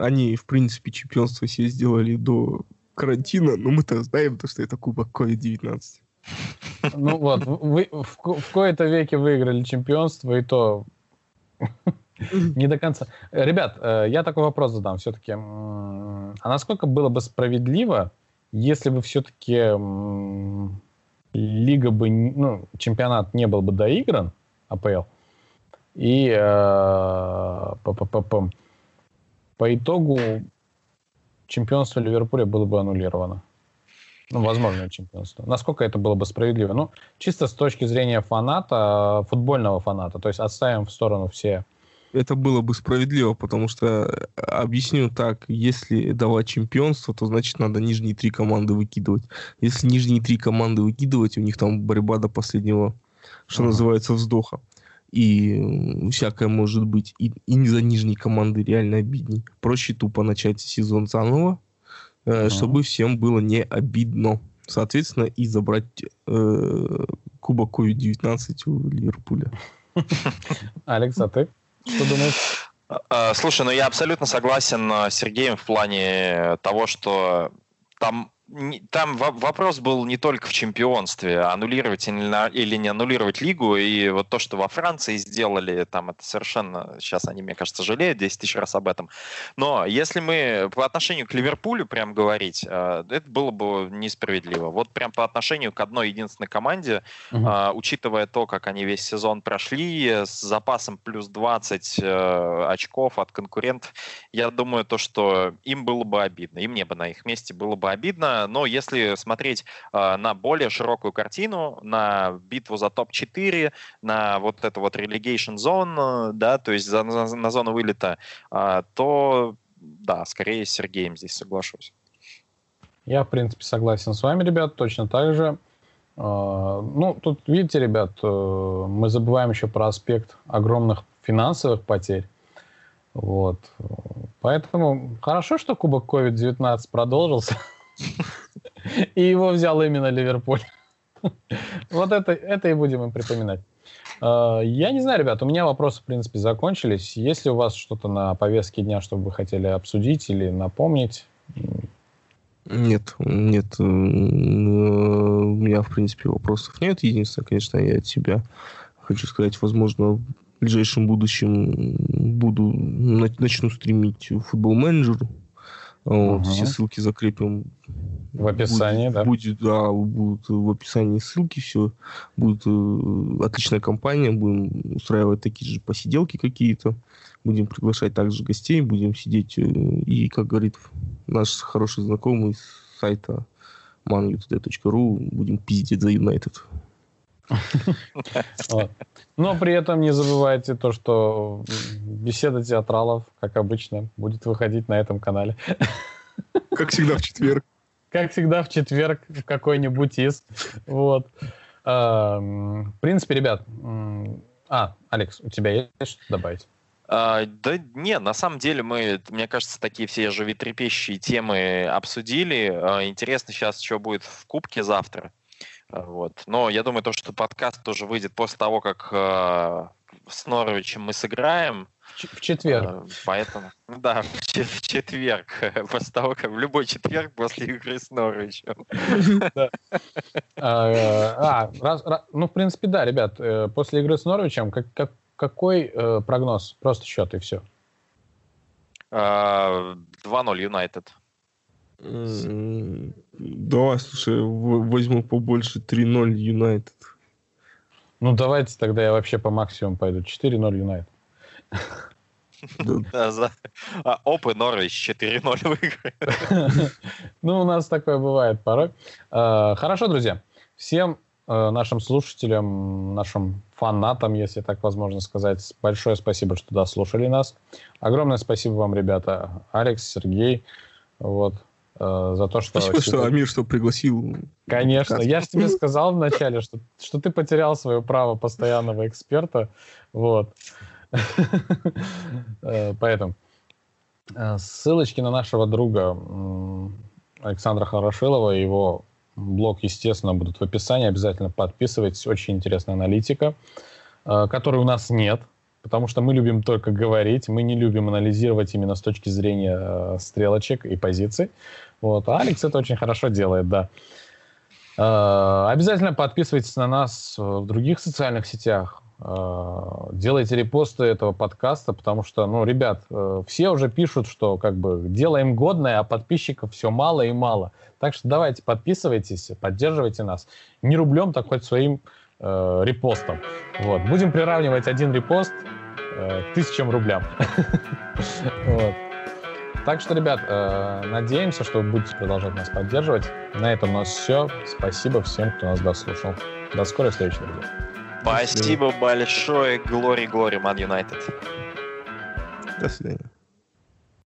Speaker 2: они, в принципе, чемпионство себе сделали до карантина, но мы-то знаем, то, что это кубок COVID-19.
Speaker 1: Ну вот, вы в, в кои-то веке выиграли чемпионство, и то <laughs> не до конца. Ребят, э, я такой вопрос задам все-таки. А насколько было бы справедливо, если бы все-таки лига бы, ну, чемпионат не был бы доигран, АПЛ, и э, по, по, по, по итогу чемпионство Ливерпуля было бы аннулировано. Ну, возможное чемпионство. Насколько это было бы справедливо? Ну, чисто с точки зрения фаната, футбольного фаната. То есть отставим в сторону все
Speaker 2: это было бы справедливо, потому что, э, объясню так, если давать чемпионство, то значит надо нижние три команды выкидывать. Если нижние три команды выкидывать, у них там борьба до последнего, что uh-huh. называется, вздоха. И всякое может быть. И, и не за нижние команды реально обидней. Проще тупо начать сезон заново, uh-huh. чтобы всем было не обидно. Соответственно, и забрать э, Кубок COVID-19 у Ливерпуля.
Speaker 1: Алекс, а ты что думаешь?
Speaker 3: А, слушай, ну я абсолютно согласен э, с Сергеем в плане того, что там там вопрос был не только в чемпионстве, аннулировать или не аннулировать лигу, и вот то, что во Франции сделали, там это совершенно, сейчас они, мне кажется, жалеют 10 тысяч раз об этом. Но если мы по отношению к Ливерпулю прям говорить, э, это было бы несправедливо. Вот прям по отношению к одной единственной команде, угу. учитывая то, как они весь сезон прошли, с запасом плюс 20 э, очков от конкурентов, я думаю, то, что им было бы обидно, и мне бы на их месте было бы обидно, но если смотреть э, на более широкую картину, на битву за топ-4, на вот эту вот relegation zone, да, то есть за, на, на зону вылета, э, то да, скорее с Сергеем здесь соглашусь.
Speaker 1: Я, в принципе, согласен с вами, ребят, точно так же. Ну, тут, видите, ребят, э, мы забываем еще про аспект огромных финансовых потерь. Вот. Поэтому хорошо, что Кубок COVID-19 продолжился. <laughs> <laughs> И его взял именно Ливерпуль. <laughs> Вот это, это и будем им припоминать. А, я не знаю, ребят, у меня вопросы, в принципе, закончились. Есть ли у вас что-то на повестке дня, что вы хотели обсудить или напомнить?
Speaker 2: Нет, нет. У меня, в принципе, вопросов нет. Единственное, конечно, я от себя хочу сказать, возможно, в ближайшем будущем буду начну стримить футбол-менеджер вот, угу. Все ссылки закрепим
Speaker 1: в описании,
Speaker 2: будет,
Speaker 1: да?
Speaker 2: Будет, да, будут в описании ссылки, все. Будет э, отличная компания, будем устраивать такие же посиделки какие-то, будем приглашать также гостей, будем сидеть э, и, как говорит наш хороший знакомый с сайта manutd.ru, будем пиздить за Юнайтед.
Speaker 1: Но при этом не забывайте то, что беседа театралов, как обычно, будет выходить на этом канале.
Speaker 2: Как всегда в четверг.
Speaker 1: Как всегда в четверг в какой-нибудь из. Вот. В принципе, ребят... А, Алекс, у тебя есть что добавить?
Speaker 3: А, да не, на самом деле мы, мне кажется, такие все животрепещущие темы обсудили. А, интересно сейчас, что будет в Кубке завтра. Вот. Но я думаю, то, что подкаст тоже выйдет после того, как э, с Норвичем мы сыграем.
Speaker 1: В четверг. Э,
Speaker 3: поэтому, ну да, в, в четверг. <laughs> После того, как в любой четверг после игры с Норвичем. <laughs>
Speaker 1: А, а ну, в принципе, да, ребят, э, после игры с Норвичем какой э, прогноз? Просто счет и все.
Speaker 3: 2-0 Юнайтед.
Speaker 2: Давай, слушай, возьму побольше 3-0 Юнайтед.
Speaker 1: Ну, давайте тогда я вообще по максимуму пойду. 4-0 Юнайтед.
Speaker 3: А Опы Норвич 4-0 выиграет. <laughs>
Speaker 1: Ну, у нас такое бывает порой. А, хорошо, друзья. Всем э, нашим слушателям, нашим фанатам, если так возможно сказать, большое спасибо, что дослушали нас. Огромное спасибо вам, ребята. Алекс, Сергей. Вот. Э, за то, что...
Speaker 2: Спасибо, что Амир, что пригласил.
Speaker 1: Конечно. Я же тебе сказал вначале, что, что ты потерял свое право постоянного эксперта. Вот. <laughs> Э, поэтому э, ссылочки на нашего друга Александра Хорошилова, его блог, естественно, будут в описании. Обязательно подписывайтесь. Очень интересная аналитика, которой у нас нет потому что мы любим только говорить, мы не любим анализировать именно с точки зрения э, стрелочек и позиций. Вот. А Алекс это очень хорошо делает, да. Э, обязательно подписывайтесь на нас в других социальных сетях. Э, делайте репосты этого подкаста, потому что, ну, ребят, э, все уже пишут, что как бы делаем годное, а подписчиков все мало и мало. Так что давайте подписывайтесь, поддерживайте нас. Не рублем, так хоть своим э, репостом. Вот. Будем приравнивать один репост э, тысячам рублям. <laughs> вот. Так что, ребят, э, надеемся, что вы будете продолжать нас поддерживать. На этом у нас все. Спасибо всем, кто нас дослушал. До скорой встречи, друзья.
Speaker 3: Спасибо большое. Глори, глори, Ман Юнайтед.
Speaker 2: До свидания.